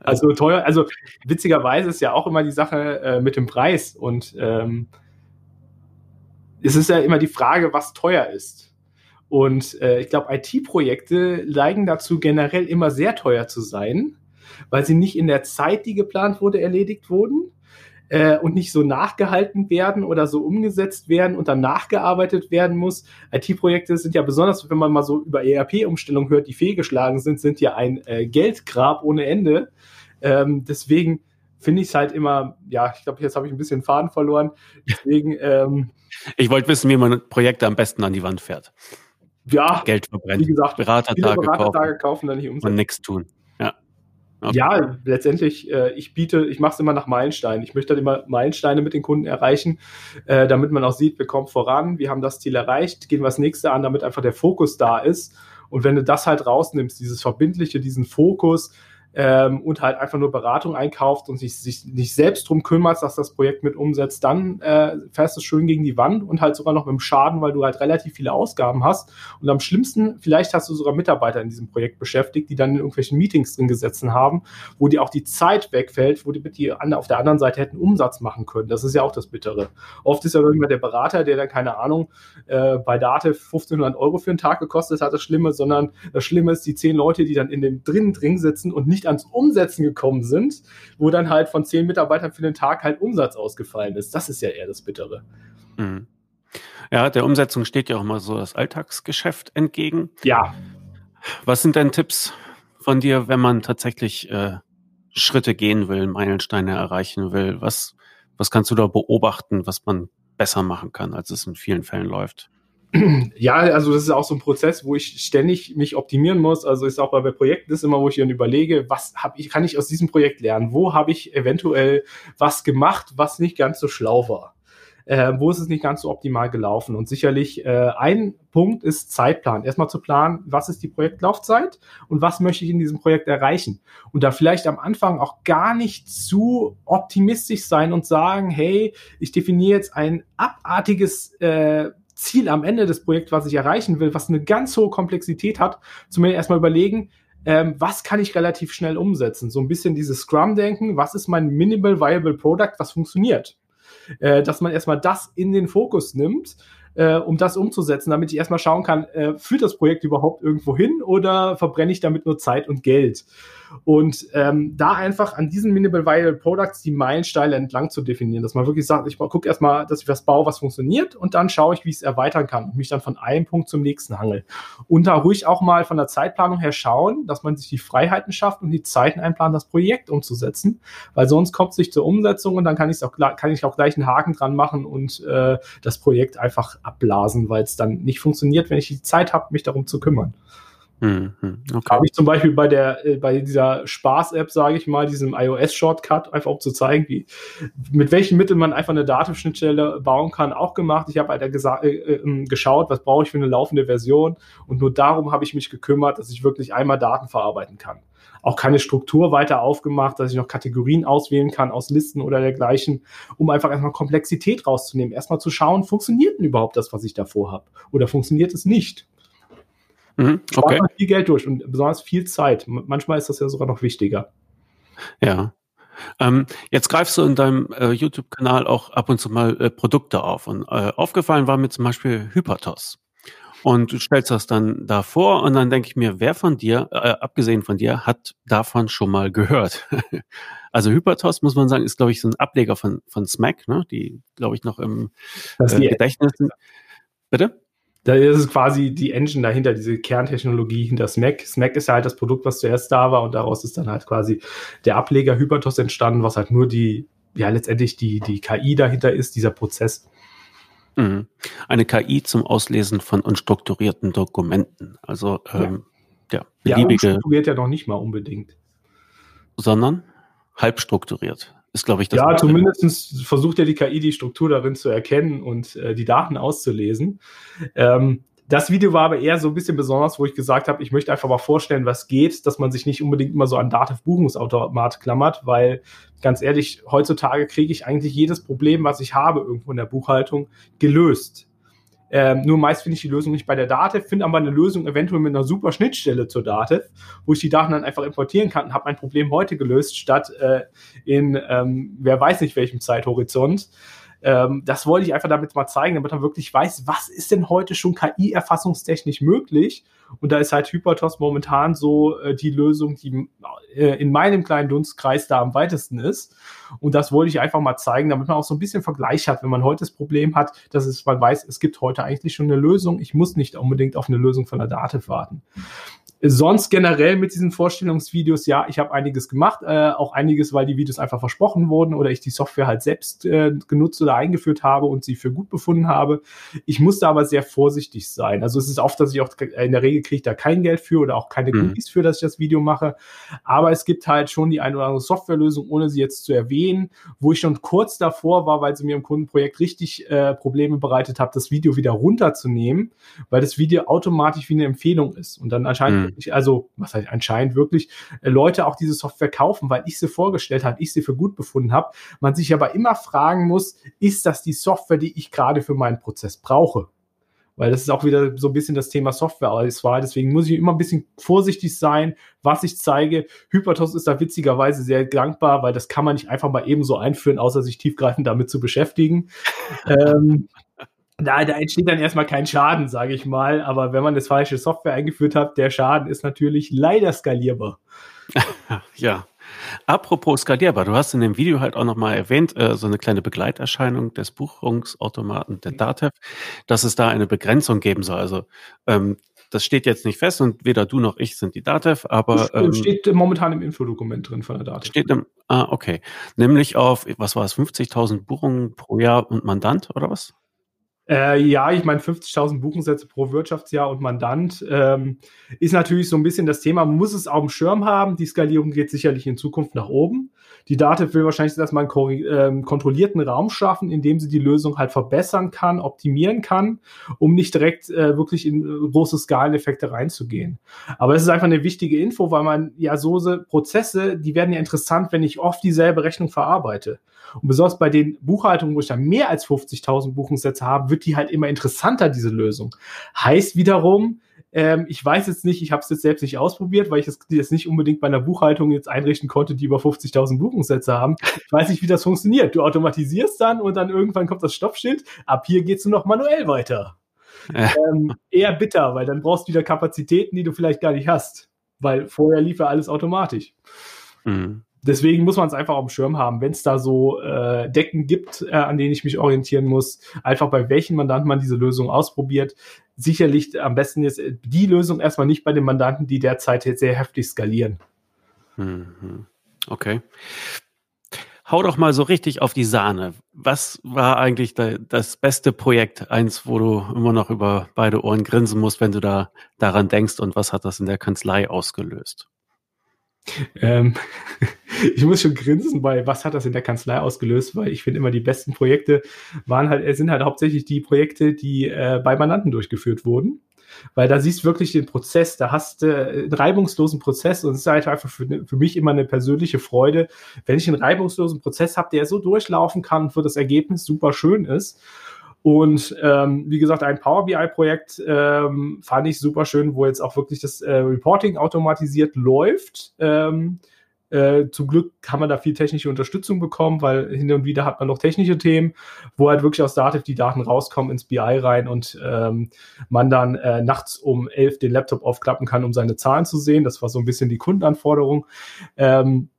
also teuer, also witzigerweise ist ja auch immer die Sache äh, mit dem Preis und ähm, es ist ja immer die Frage, was teuer ist. Und äh, ich glaube, IT-Projekte neigen dazu, generell immer sehr teuer zu sein, weil sie nicht in der Zeit, die geplant wurde, erledigt wurden äh, und nicht so nachgehalten werden oder so umgesetzt werden und dann nachgearbeitet werden muss. IT-Projekte sind ja besonders, wenn man mal so über ERP-Umstellungen hört, die fehlgeschlagen sind, sind ja ein äh, Geldgrab ohne Ende. Ähm, deswegen finde ich es halt immer, ja, ich glaube, jetzt habe ich ein bisschen Faden verloren. Deswegen. Ähm, ich wollte wissen, wie man Projekte am besten an die Wand fährt. Ja, Geld verbrennt. Wie gesagt, Beratertage, Beratertage kaufen, kaufen dann nicht umsetzen. Und nichts tun. Ja. Okay. Ja, letztendlich, äh, ich biete, ich mache es immer nach Meilensteinen. Ich möchte halt immer Meilensteine mit den Kunden erreichen, äh, damit man auch sieht, wir kommen voran, wir haben das Ziel erreicht, gehen wir das nächste an, damit einfach der Fokus da ist. Und wenn du das halt rausnimmst, dieses Verbindliche, diesen Fokus, ähm, und halt einfach nur Beratung einkauft und sich, sich nicht selbst drum kümmert, dass das Projekt mit umsetzt, dann äh, fährst du schön gegen die Wand und halt sogar noch mit dem Schaden, weil du halt relativ viele Ausgaben hast. Und am schlimmsten, vielleicht hast du sogar Mitarbeiter in diesem Projekt beschäftigt, die dann in irgendwelchen Meetings drin gesessen haben, wo dir auch die Zeit wegfällt, wo die mit dir auf der anderen Seite hätten Umsatz machen können. Das ist ja auch das Bittere. Oft ist ja irgendwann der Berater, der dann, keine Ahnung, äh, bei Date 1500 Euro für einen Tag gekostet hat, das Schlimme, sondern das Schlimme ist die zehn Leute, die dann in dem drinnen drin sitzen und nicht nicht ans Umsetzen gekommen sind, wo dann halt von zehn Mitarbeitern für den Tag halt Umsatz ausgefallen ist. Das ist ja eher das Bittere. Mhm. Ja, der Umsetzung steht ja auch mal so das Alltagsgeschäft entgegen. Ja. Was sind denn Tipps von dir, wenn man tatsächlich äh, Schritte gehen will, Meilensteine erreichen will? Was, was kannst du da beobachten, was man besser machen kann, als es in vielen Fällen läuft? Ja, also das ist auch so ein Prozess, wo ich ständig mich optimieren muss. Also ist auch bei Projekten ist immer, wo ich dann überlege, was habe ich, kann ich aus diesem Projekt lernen? Wo habe ich eventuell was gemacht, was nicht ganz so schlau war? Äh, wo ist es nicht ganz so optimal gelaufen? Und sicherlich äh, ein Punkt ist Zeitplan. Erstmal zu planen, was ist die Projektlaufzeit und was möchte ich in diesem Projekt erreichen? Und da vielleicht am Anfang auch gar nicht zu optimistisch sein und sagen, hey, ich definiere jetzt ein abartiges äh, Ziel am Ende des Projekts, was ich erreichen will, was eine ganz hohe Komplexität hat, zumindest erstmal überlegen, ähm, was kann ich relativ schnell umsetzen? So ein bisschen dieses Scrum-Denken, was ist mein Minimal Viable Product, was funktioniert? Äh, dass man erstmal das in den Fokus nimmt, äh, um das umzusetzen, damit ich erstmal schauen kann, äh, führt das Projekt überhaupt irgendwo hin oder verbrenne ich damit nur Zeit und Geld? Und ähm, da einfach an diesen Minimal Viable Products die Meilensteine entlang zu definieren, dass man wirklich sagt, ich gucke erstmal, dass ich was baue, was funktioniert und dann schaue ich, wie ich es erweitern kann und mich dann von einem Punkt zum nächsten hangel. Und da ruhig auch mal von der Zeitplanung her schauen, dass man sich die Freiheiten schafft und die Zeiten einplanen, das Projekt umzusetzen, weil sonst kommt es nicht zur Umsetzung und dann kann, ich's auch, kann ich auch gleich einen Haken dran machen und äh, das Projekt einfach abblasen, weil es dann nicht funktioniert, wenn ich die Zeit habe, mich darum zu kümmern. Mhm, okay. Habe ich zum Beispiel bei der äh, bei dieser Spaß-App, sage ich mal, diesem iOS-Shortcut, einfach um zu zeigen, wie mit welchen Mitteln man einfach eine Datenschnittstelle bauen kann, auch gemacht. Ich habe halt äh, äh, geschaut, was brauche ich für eine laufende Version und nur darum habe ich mich gekümmert, dass ich wirklich einmal Daten verarbeiten kann. Auch keine Struktur weiter aufgemacht, dass ich noch Kategorien auswählen kann aus Listen oder dergleichen, um einfach erstmal Komplexität rauszunehmen. Erstmal zu schauen, funktioniert denn überhaupt das, was ich davor habe? Oder funktioniert es nicht? Mhm, okay. Spart viel Geld durch und besonders viel Zeit. Manchmal ist das ja sogar noch wichtiger. Ja. Ähm, jetzt greifst du in deinem äh, YouTube-Kanal auch ab und zu mal äh, Produkte auf. Und äh, aufgefallen war mir zum Beispiel Hypatos. Und du stellst das dann da vor und dann denke ich mir, wer von dir, äh, abgesehen von dir, hat davon schon mal gehört? also Hypatos, muss man sagen, ist, glaube ich, so ein Ableger von, von Smack, ne? die, glaube ich, noch im äh, Gedächtnis sind. Bitte? Da ist es quasi die Engine dahinter, diese Kerntechnologie hinter SMAC. SMAC ist ja halt das Produkt, was zuerst da war und daraus ist dann halt quasi der Ableger Hypertos entstanden, was halt nur die, ja, letztendlich die, die KI dahinter ist, dieser Prozess. Mhm. Eine KI zum Auslesen von unstrukturierten Dokumenten. Also, ähm, ja, beliebige. Ja, strukturiert ja noch nicht mal unbedingt. Sondern halb strukturiert ist, glaube ich, das. Ja, zumindest versucht ja die KI die Struktur darin zu erkennen und äh, die Daten auszulesen. Ähm, das Video war aber eher so ein bisschen besonders, wo ich gesagt habe, ich möchte einfach mal vorstellen, was geht, dass man sich nicht unbedingt immer so an Dativ-Buchungsautomat klammert, weil ganz ehrlich, heutzutage kriege ich eigentlich jedes Problem, was ich habe irgendwo in der Buchhaltung, gelöst. Ähm, nur meist finde ich die Lösung nicht bei der Datev, finde aber eine Lösung eventuell mit einer super Schnittstelle zur Datev, wo ich die Daten dann einfach importieren kann und habe mein Problem heute gelöst, statt äh, in ähm, wer weiß nicht welchem Zeithorizont. Ähm, das wollte ich einfach damit mal zeigen, damit man wirklich weiß, was ist denn heute schon KI-erfassungstechnisch möglich. Und da ist halt Hypertos momentan so äh, die Lösung, die äh, in meinem kleinen Dunstkreis da am weitesten ist. Und das wollte ich einfach mal zeigen, damit man auch so ein bisschen Vergleich hat, wenn man heute das Problem hat, dass es, man weiß, es gibt heute eigentlich schon eine Lösung. Ich muss nicht unbedingt auf eine Lösung von der Dativ warten. Sonst generell mit diesen Vorstellungsvideos, ja, ich habe einiges gemacht, äh, auch einiges, weil die Videos einfach versprochen wurden oder ich die Software halt selbst äh, genutzt oder eingeführt habe und sie für gut befunden habe. Ich musste aber sehr vorsichtig sein. Also es ist oft, dass ich auch in der Regel kriege ich da kein Geld für oder auch keine mhm. Cookies für, dass ich das Video mache. Aber es gibt halt schon die eine oder andere Softwarelösung, ohne sie jetzt zu erwähnen, wo ich schon kurz davor war, weil sie mir im Kundenprojekt richtig äh, Probleme bereitet hat, das Video wieder runterzunehmen, weil das Video automatisch wie eine Empfehlung ist und dann anscheinend mhm wirklich, also was heißt anscheinend wirklich, äh, Leute auch diese Software kaufen, weil ich sie vorgestellt habe, ich sie für gut befunden habe. Man sich aber immer fragen muss, ist das die Software, die ich gerade für meinen Prozess brauche? Weil das ist auch wieder so ein bisschen das Thema Softwareauswahl. Deswegen muss ich immer ein bisschen vorsichtig sein, was ich zeige. Hypertos ist da witzigerweise sehr dankbar, weil das kann man nicht einfach mal eben so einführen, außer sich tiefgreifend damit zu beschäftigen. ähm, da, da entsteht dann erstmal kein Schaden, sage ich mal. Aber wenn man das falsche Software eingeführt hat, der Schaden ist natürlich leider skalierbar. ja. Apropos skalierbar, du hast in dem Video halt auch nochmal erwähnt, äh, so eine kleine Begleiterscheinung des Buchungsautomaten der DATEV, dass es da eine Begrenzung geben soll. Also ähm, das steht jetzt nicht fest und weder du noch ich sind die DATEV, aber. Das ähm, steht momentan im Infodokument drin von der DATEV. Steht im, ah, okay. Nämlich auf, was war es, 50.000 Buchungen pro Jahr und Mandant oder was? Äh, ja, ich meine 50.000 Buchungssätze pro Wirtschaftsjahr und Mandant ähm, ist natürlich so ein bisschen das Thema. Man muss es auf dem Schirm haben. Die Skalierung geht sicherlich in Zukunft nach oben. Die Dativ will wahrscheinlich erstmal einen ähm, kontrollierten Raum schaffen, in dem sie die Lösung halt verbessern kann, optimieren kann, um nicht direkt äh, wirklich in äh, große Skaleneffekte reinzugehen. Aber es ist einfach eine wichtige Info, weil man ja so Prozesse, die werden ja interessant, wenn ich oft dieselbe Rechnung verarbeite. Und besonders bei den Buchhaltungen, wo ich dann mehr als 50.000 Buchungssätze habe, wird die halt immer interessanter, diese Lösung. Heißt wiederum, ähm, ich weiß jetzt nicht, ich habe es jetzt selbst nicht ausprobiert, weil ich es jetzt nicht unbedingt bei einer Buchhaltung jetzt einrichten konnte, die über 50.000 Buchungssätze haben. Ich weiß nicht, wie das funktioniert. Du automatisierst dann und dann irgendwann kommt das Stoppschild. Ab hier geht's nur noch manuell weiter. ähm, eher bitter, weil dann brauchst du wieder Kapazitäten, die du vielleicht gar nicht hast. weil vorher lief ja alles automatisch. Mhm. Deswegen muss man es einfach auf dem Schirm haben, wenn es da so äh, Decken gibt, äh, an denen ich mich orientieren muss, einfach bei welchen Mandanten man diese Lösung ausprobiert. Sicherlich am besten ist die Lösung erstmal nicht bei den Mandanten, die derzeit sehr heftig skalieren. Mhm. Okay. Hau doch mal so richtig auf die Sahne. Was war eigentlich das beste Projekt, eins, wo du immer noch über beide Ohren grinsen musst, wenn du da daran denkst und was hat das in der Kanzlei ausgelöst? Ähm, ich muss schon grinsen, weil was hat das in der Kanzlei ausgelöst? Weil ich finde immer die besten Projekte waren halt, sind halt hauptsächlich die Projekte, die äh, bei Mandanten durchgeführt wurden. Weil da siehst du wirklich den Prozess, da hast du äh, einen reibungslosen Prozess und es ist halt einfach für, für mich immer eine persönliche Freude, wenn ich einen reibungslosen Prozess habe, der so durchlaufen kann, wo das Ergebnis super schön ist. Und ähm, wie gesagt, ein Power BI-Projekt ähm, fand ich super schön, wo jetzt auch wirklich das äh, Reporting automatisiert läuft. Ähm, äh, zum Glück kann man da viel technische Unterstützung bekommen, weil hin und wieder hat man noch technische Themen, wo halt wirklich aus Dativ die Daten rauskommen ins BI rein und ähm, man dann äh, nachts um elf den Laptop aufklappen kann, um seine Zahlen zu sehen. Das war so ein bisschen die Kundenanforderung. Ähm,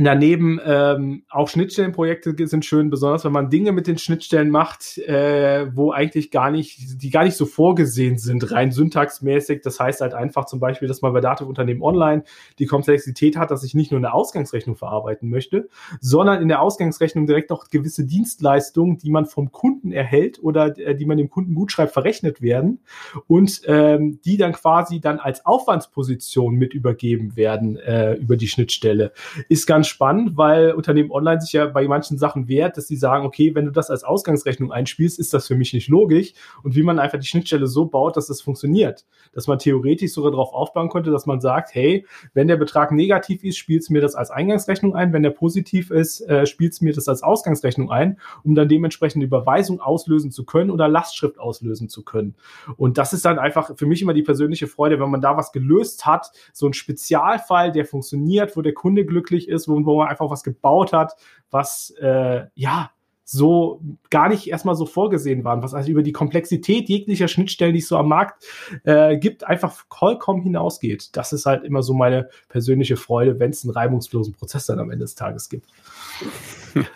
Daneben ähm, auch Schnittstellenprojekte sind schön, besonders wenn man Dinge mit den Schnittstellen macht, äh, wo eigentlich gar nicht, die gar nicht so vorgesehen sind, rein syntaxmäßig. Das heißt halt einfach zum Beispiel, dass man bei Datenunternehmen online die Komplexität hat, dass ich nicht nur eine Ausgangsrechnung verarbeiten möchte, sondern in der Ausgangsrechnung direkt auch gewisse Dienstleistungen, die man vom Kunden erhält oder äh, die man dem Kunden gut schreibt, verrechnet werden und ähm, die dann quasi dann als Aufwandsposition mit übergeben werden äh, über die Schnittstelle. Ist ganz spannend, weil Unternehmen online sich ja bei manchen Sachen wehrt, dass sie sagen, okay, wenn du das als Ausgangsrechnung einspielst, ist das für mich nicht logisch. Und wie man einfach die Schnittstelle so baut, dass das funktioniert. Dass man theoretisch sogar darauf aufbauen könnte, dass man sagt, hey, wenn der Betrag negativ ist, spielst mir das als Eingangsrechnung ein. Wenn der positiv ist, äh, spielst mir das als Ausgangsrechnung ein, um dann dementsprechend Überweisung auslösen zu können oder Lastschrift auslösen zu können. Und das ist dann einfach für mich immer die persönliche Freude, wenn man da was gelöst hat, so ein Spezialfall, der funktioniert, wo der Kunde glücklich ist, wo wo, wo man einfach was gebaut hat, was äh, ja so gar nicht erstmal so vorgesehen waren, was also über die Komplexität jeglicher Schnittstellen, die es so am Markt äh, gibt, einfach vollkommen hinausgeht. Das ist halt immer so meine persönliche Freude, wenn es einen reibungslosen Prozess dann am Ende des Tages gibt.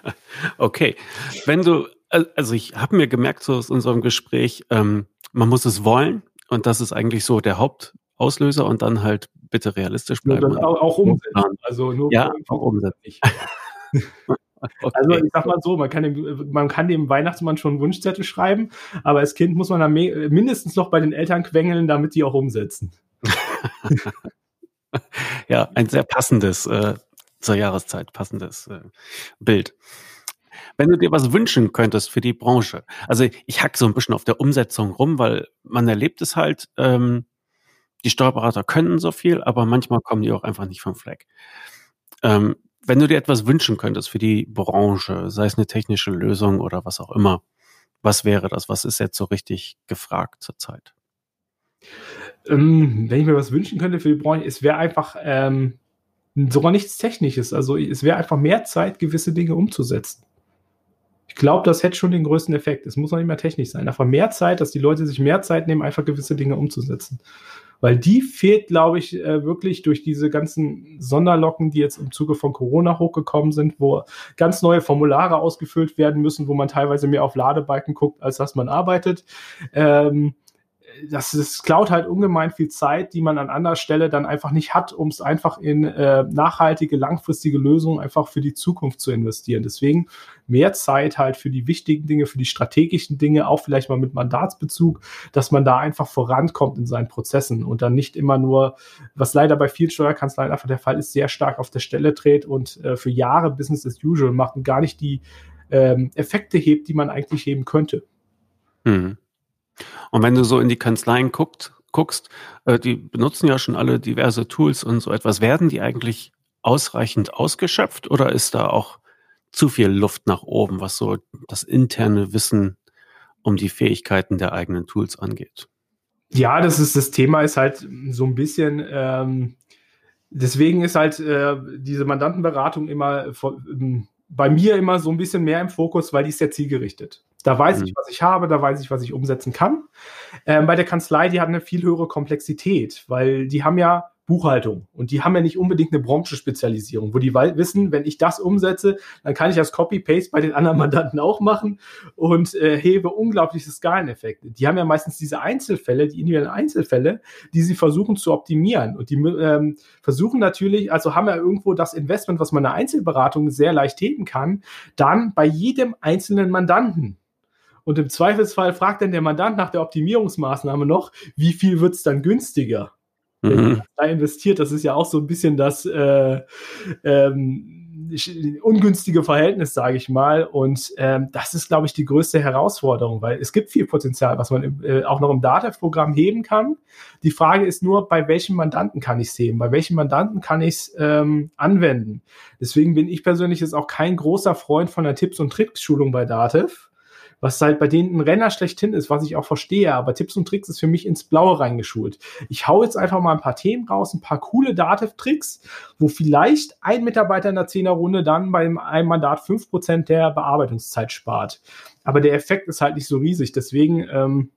Okay, wenn du, also ich habe mir gemerkt so aus unserem Gespräch, ähm, man muss es wollen und das ist eigentlich so der Hauptauslöser und dann halt bitte realistisch bleiben. Auch, auch umsetzen. Also nur ja, auch umsetzen. Okay. Also ich sag mal so, man kann, dem, man kann dem Weihnachtsmann schon einen Wunschzettel schreiben, aber als Kind muss man dann mindestens noch bei den Eltern quengeln, damit die auch umsetzen. ja, ein sehr passendes, äh, zur Jahreszeit passendes äh, Bild. Wenn du dir was wünschen könntest für die Branche, also ich hack so ein bisschen auf der Umsetzung rum, weil man erlebt es halt, ähm, die Steuerberater können so viel, aber manchmal kommen die auch einfach nicht vom Fleck. Ähm, wenn du dir etwas wünschen könntest für die Branche, sei es eine technische Lösung oder was auch immer, was wäre das? Was ist jetzt so richtig gefragt zurzeit? Ähm, wenn ich mir was wünschen könnte für die Branche, es wäre einfach ähm, sogar nichts Technisches. Also es wäre einfach mehr Zeit, gewisse Dinge umzusetzen. Ich glaube, das hätte schon den größten Effekt. Es muss noch nicht mehr technisch sein. Einfach mehr Zeit, dass die Leute sich mehr Zeit nehmen, einfach gewisse Dinge umzusetzen weil die fehlt, glaube ich, äh, wirklich durch diese ganzen Sonderlocken, die jetzt im Zuge von Corona hochgekommen sind, wo ganz neue Formulare ausgefüllt werden müssen, wo man teilweise mehr auf Ladebalken guckt, als dass man arbeitet. Ähm, das, das klaut halt ungemein viel Zeit, die man an anderer Stelle dann einfach nicht hat, um es einfach in äh, nachhaltige, langfristige Lösungen einfach für die Zukunft zu investieren. Deswegen mehr Zeit halt für die wichtigen Dinge, für die strategischen Dinge, auch vielleicht mal mit Mandatsbezug, dass man da einfach vorankommt in seinen Prozessen und dann nicht immer nur, was leider bei vielen Steuerkanzleien einfach der Fall ist, sehr stark auf der Stelle dreht und äh, für Jahre Business as usual macht und gar nicht die ähm, Effekte hebt, die man eigentlich heben könnte. Mhm. Und wenn du so in die Kanzleien guckt, guckst, äh, die benutzen ja schon alle diverse Tools und so etwas. Werden die eigentlich ausreichend ausgeschöpft oder ist da auch zu viel Luft nach oben, was so das interne Wissen um die Fähigkeiten der eigenen Tools angeht? Ja, das ist das Thema ist halt so ein bisschen ähm, deswegen ist halt äh, diese Mandantenberatung immer von, bei mir immer so ein bisschen mehr im Fokus, weil die ist sehr zielgerichtet. Da weiß mhm. ich, was ich habe, da weiß ich, was ich umsetzen kann. Ähm, bei der Kanzlei, die hat eine viel höhere Komplexität, weil die haben ja Buchhaltung. Und die haben ja nicht unbedingt eine Branchenspezialisierung, wo die wissen, wenn ich das umsetze, dann kann ich das Copy-Paste bei den anderen Mandanten auch machen und äh, hebe unglaubliche Skaleneffekte. Die haben ja meistens diese Einzelfälle, die individuellen Einzelfälle, die sie versuchen zu optimieren. Und die ähm, versuchen natürlich, also haben ja irgendwo das Investment, was man in einer Einzelberatung sehr leicht heben kann, dann bei jedem einzelnen Mandanten. Und im Zweifelsfall fragt dann der Mandant nach der Optimierungsmaßnahme noch, wie viel wird es dann günstiger? mhm. da investiert. Das ist ja auch so ein bisschen das äh, ähm, ungünstige Verhältnis, sage ich mal. Und ähm, das ist, glaube ich, die größte Herausforderung, weil es gibt viel Potenzial, was man äh, auch noch im DATEV-Programm heben kann. Die Frage ist nur, bei welchen Mandanten kann ich es heben? Bei welchen Mandanten kann ich es ähm, anwenden? Deswegen bin ich persönlich jetzt auch kein großer Freund von der Tipps- und Tricks-Schulung bei DATEV was halt bei denen ein Renner schlechthin ist, was ich auch verstehe, aber Tipps und Tricks ist für mich ins Blaue reingeschult. Ich hau jetzt einfach mal ein paar Themen raus, ein paar coole Dativ-Tricks, wo vielleicht ein Mitarbeiter in der Zehnerrunde dann beim einem Mandat fünf Prozent der Bearbeitungszeit spart. Aber der Effekt ist halt nicht so riesig. Deswegen ähm,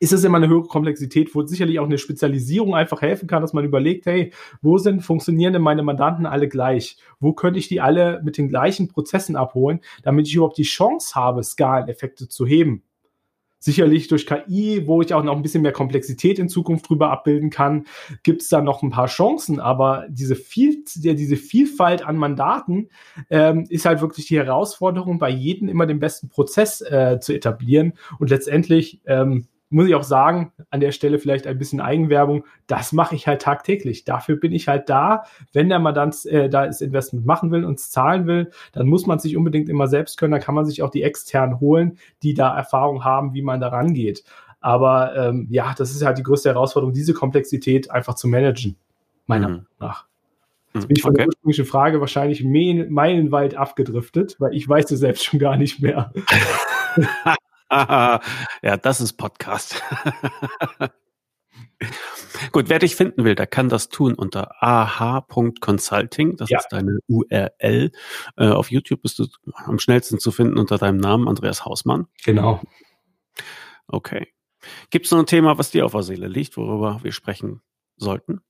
ist es immer eine höhere Komplexität, wo sicherlich auch eine Spezialisierung einfach helfen kann, dass man überlegt, hey, wo sind, funktionieren denn meine Mandanten alle gleich? Wo könnte ich die alle mit den gleichen Prozessen abholen, damit ich überhaupt die Chance habe, Skaleneffekte zu heben? Sicherlich durch KI, wo ich auch noch ein bisschen mehr Komplexität in Zukunft drüber abbilden kann, gibt es da noch ein paar Chancen. Aber diese, Viel diese Vielfalt an Mandaten ähm, ist halt wirklich die Herausforderung, bei jedem immer den besten Prozess äh, zu etablieren. Und letztendlich ähm, muss ich auch sagen, an der Stelle vielleicht ein bisschen Eigenwerbung, das mache ich halt tagtäglich. Dafür bin ich halt da. Wenn der Mandant äh, da das Investment machen will und es zahlen will, dann muss man sich unbedingt immer selbst können. Dann kann man sich auch die externen holen, die da Erfahrung haben, wie man da rangeht. Aber ähm, ja, das ist halt die größte Herausforderung, diese Komplexität einfach zu managen, meiner mhm. Meinung nach. Jetzt bin ich von okay. der ursprünglichen Frage wahrscheinlich meilenweit abgedriftet, weil ich weiß es selbst schon gar nicht mehr. ja, das ist Podcast. Gut, wer dich finden will, der kann das tun unter ah.consulting. Das ja. ist deine URL. Äh, auf YouTube bist du am schnellsten zu finden unter deinem Namen, Andreas Hausmann. Genau. Okay. Gibt es noch ein Thema, was dir auf der Seele liegt, worüber wir sprechen sollten?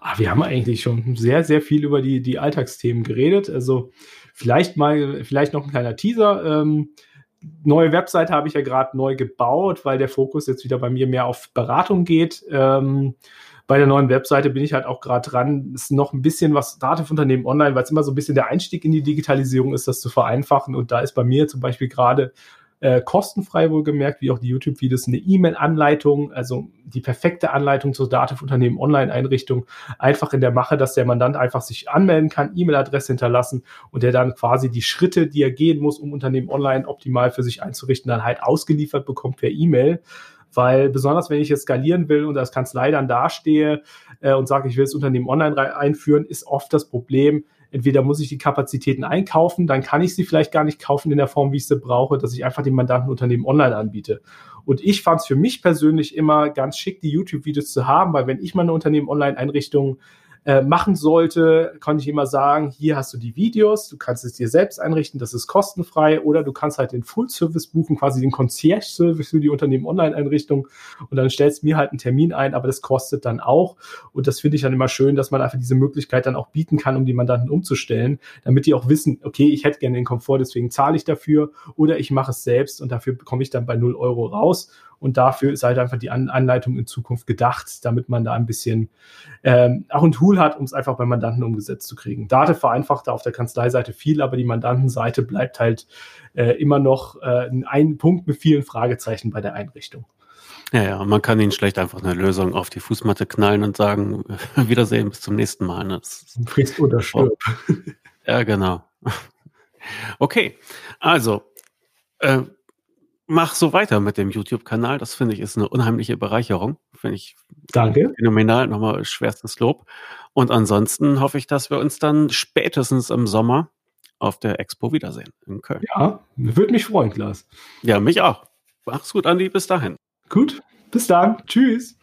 Ah, wir haben eigentlich schon sehr, sehr viel über die, die Alltagsthemen geredet. Also vielleicht mal, vielleicht noch ein kleiner Teaser. Ähm, neue Webseite habe ich ja gerade neu gebaut, weil der Fokus jetzt wieder bei mir mehr auf Beratung geht. Ähm, bei der neuen Webseite bin ich halt auch gerade dran, ist noch ein bisschen was Dativ-Unternehmen online, weil es immer so ein bisschen der Einstieg in die Digitalisierung ist, das zu vereinfachen. Und da ist bei mir zum Beispiel gerade äh, kostenfrei wohlgemerkt, wie auch die YouTube-Videos, eine E-Mail-Anleitung, also die perfekte Anleitung zur Dativ-Unternehmen Online-Einrichtung, einfach in der Mache, dass der Mandant einfach sich anmelden kann, E-Mail-Adresse hinterlassen und der dann quasi die Schritte, die er gehen muss, um Unternehmen online optimal für sich einzurichten, dann halt ausgeliefert bekommt per E-Mail. Weil besonders wenn ich jetzt skalieren will und als Kanzlei dann dastehe äh, und sage, ich will das Unternehmen online einführen, ist oft das Problem, entweder muss ich die Kapazitäten einkaufen, dann kann ich sie vielleicht gar nicht kaufen in der Form, wie ich sie brauche, dass ich einfach den Mandantenunternehmen online anbiete. Und ich fand es für mich persönlich immer ganz schick, die YouTube-Videos zu haben, weil wenn ich meine Unternehmen-Online-Einrichtung äh, machen sollte, kann ich immer sagen, hier hast du die Videos, du kannst es dir selbst einrichten, das ist kostenfrei. Oder du kannst halt den Full-Service buchen, quasi den Concierge-Service für die Unternehmen-Online-Einrichtung und dann stellst du mir halt einen Termin ein, aber das kostet dann auch. Und das finde ich dann immer schön, dass man einfach diese Möglichkeit dann auch bieten kann, um die Mandanten umzustellen, damit die auch wissen, okay, ich hätte gerne den Komfort, deswegen zahle ich dafür oder ich mache es selbst und dafür bekomme ich dann bei 0 Euro raus und dafür ist halt einfach die An Anleitung in Zukunft gedacht, damit man da ein bisschen ähm, auch ein Tool hat, um es einfach beim Mandanten umgesetzt zu kriegen. Date vereinfacht da auf der Kanzleiseite viel, aber die Mandantenseite bleibt halt äh, immer noch äh, ein Punkt mit vielen Fragezeichen bei der Einrichtung. Ja, ja, man kann ihnen schlecht einfach eine Lösung auf die Fußmatte knallen und sagen, Wiedersehen, bis zum nächsten Mal. Ne? Friss oder stirb. Ja, genau. Okay, also, äh, mach so weiter mit dem YouTube-Kanal. Das finde ich ist eine unheimliche Bereicherung. Finde ich Danke. phänomenal. Nochmal schwerstes Lob. Und ansonsten hoffe ich, dass wir uns dann spätestens im Sommer auf der Expo wiedersehen in Köln. Ja, würde mich freuen, Klaas. Ja, mich auch. Mach's gut, Andi. Bis dahin. Gut. Bis dann. Tschüss.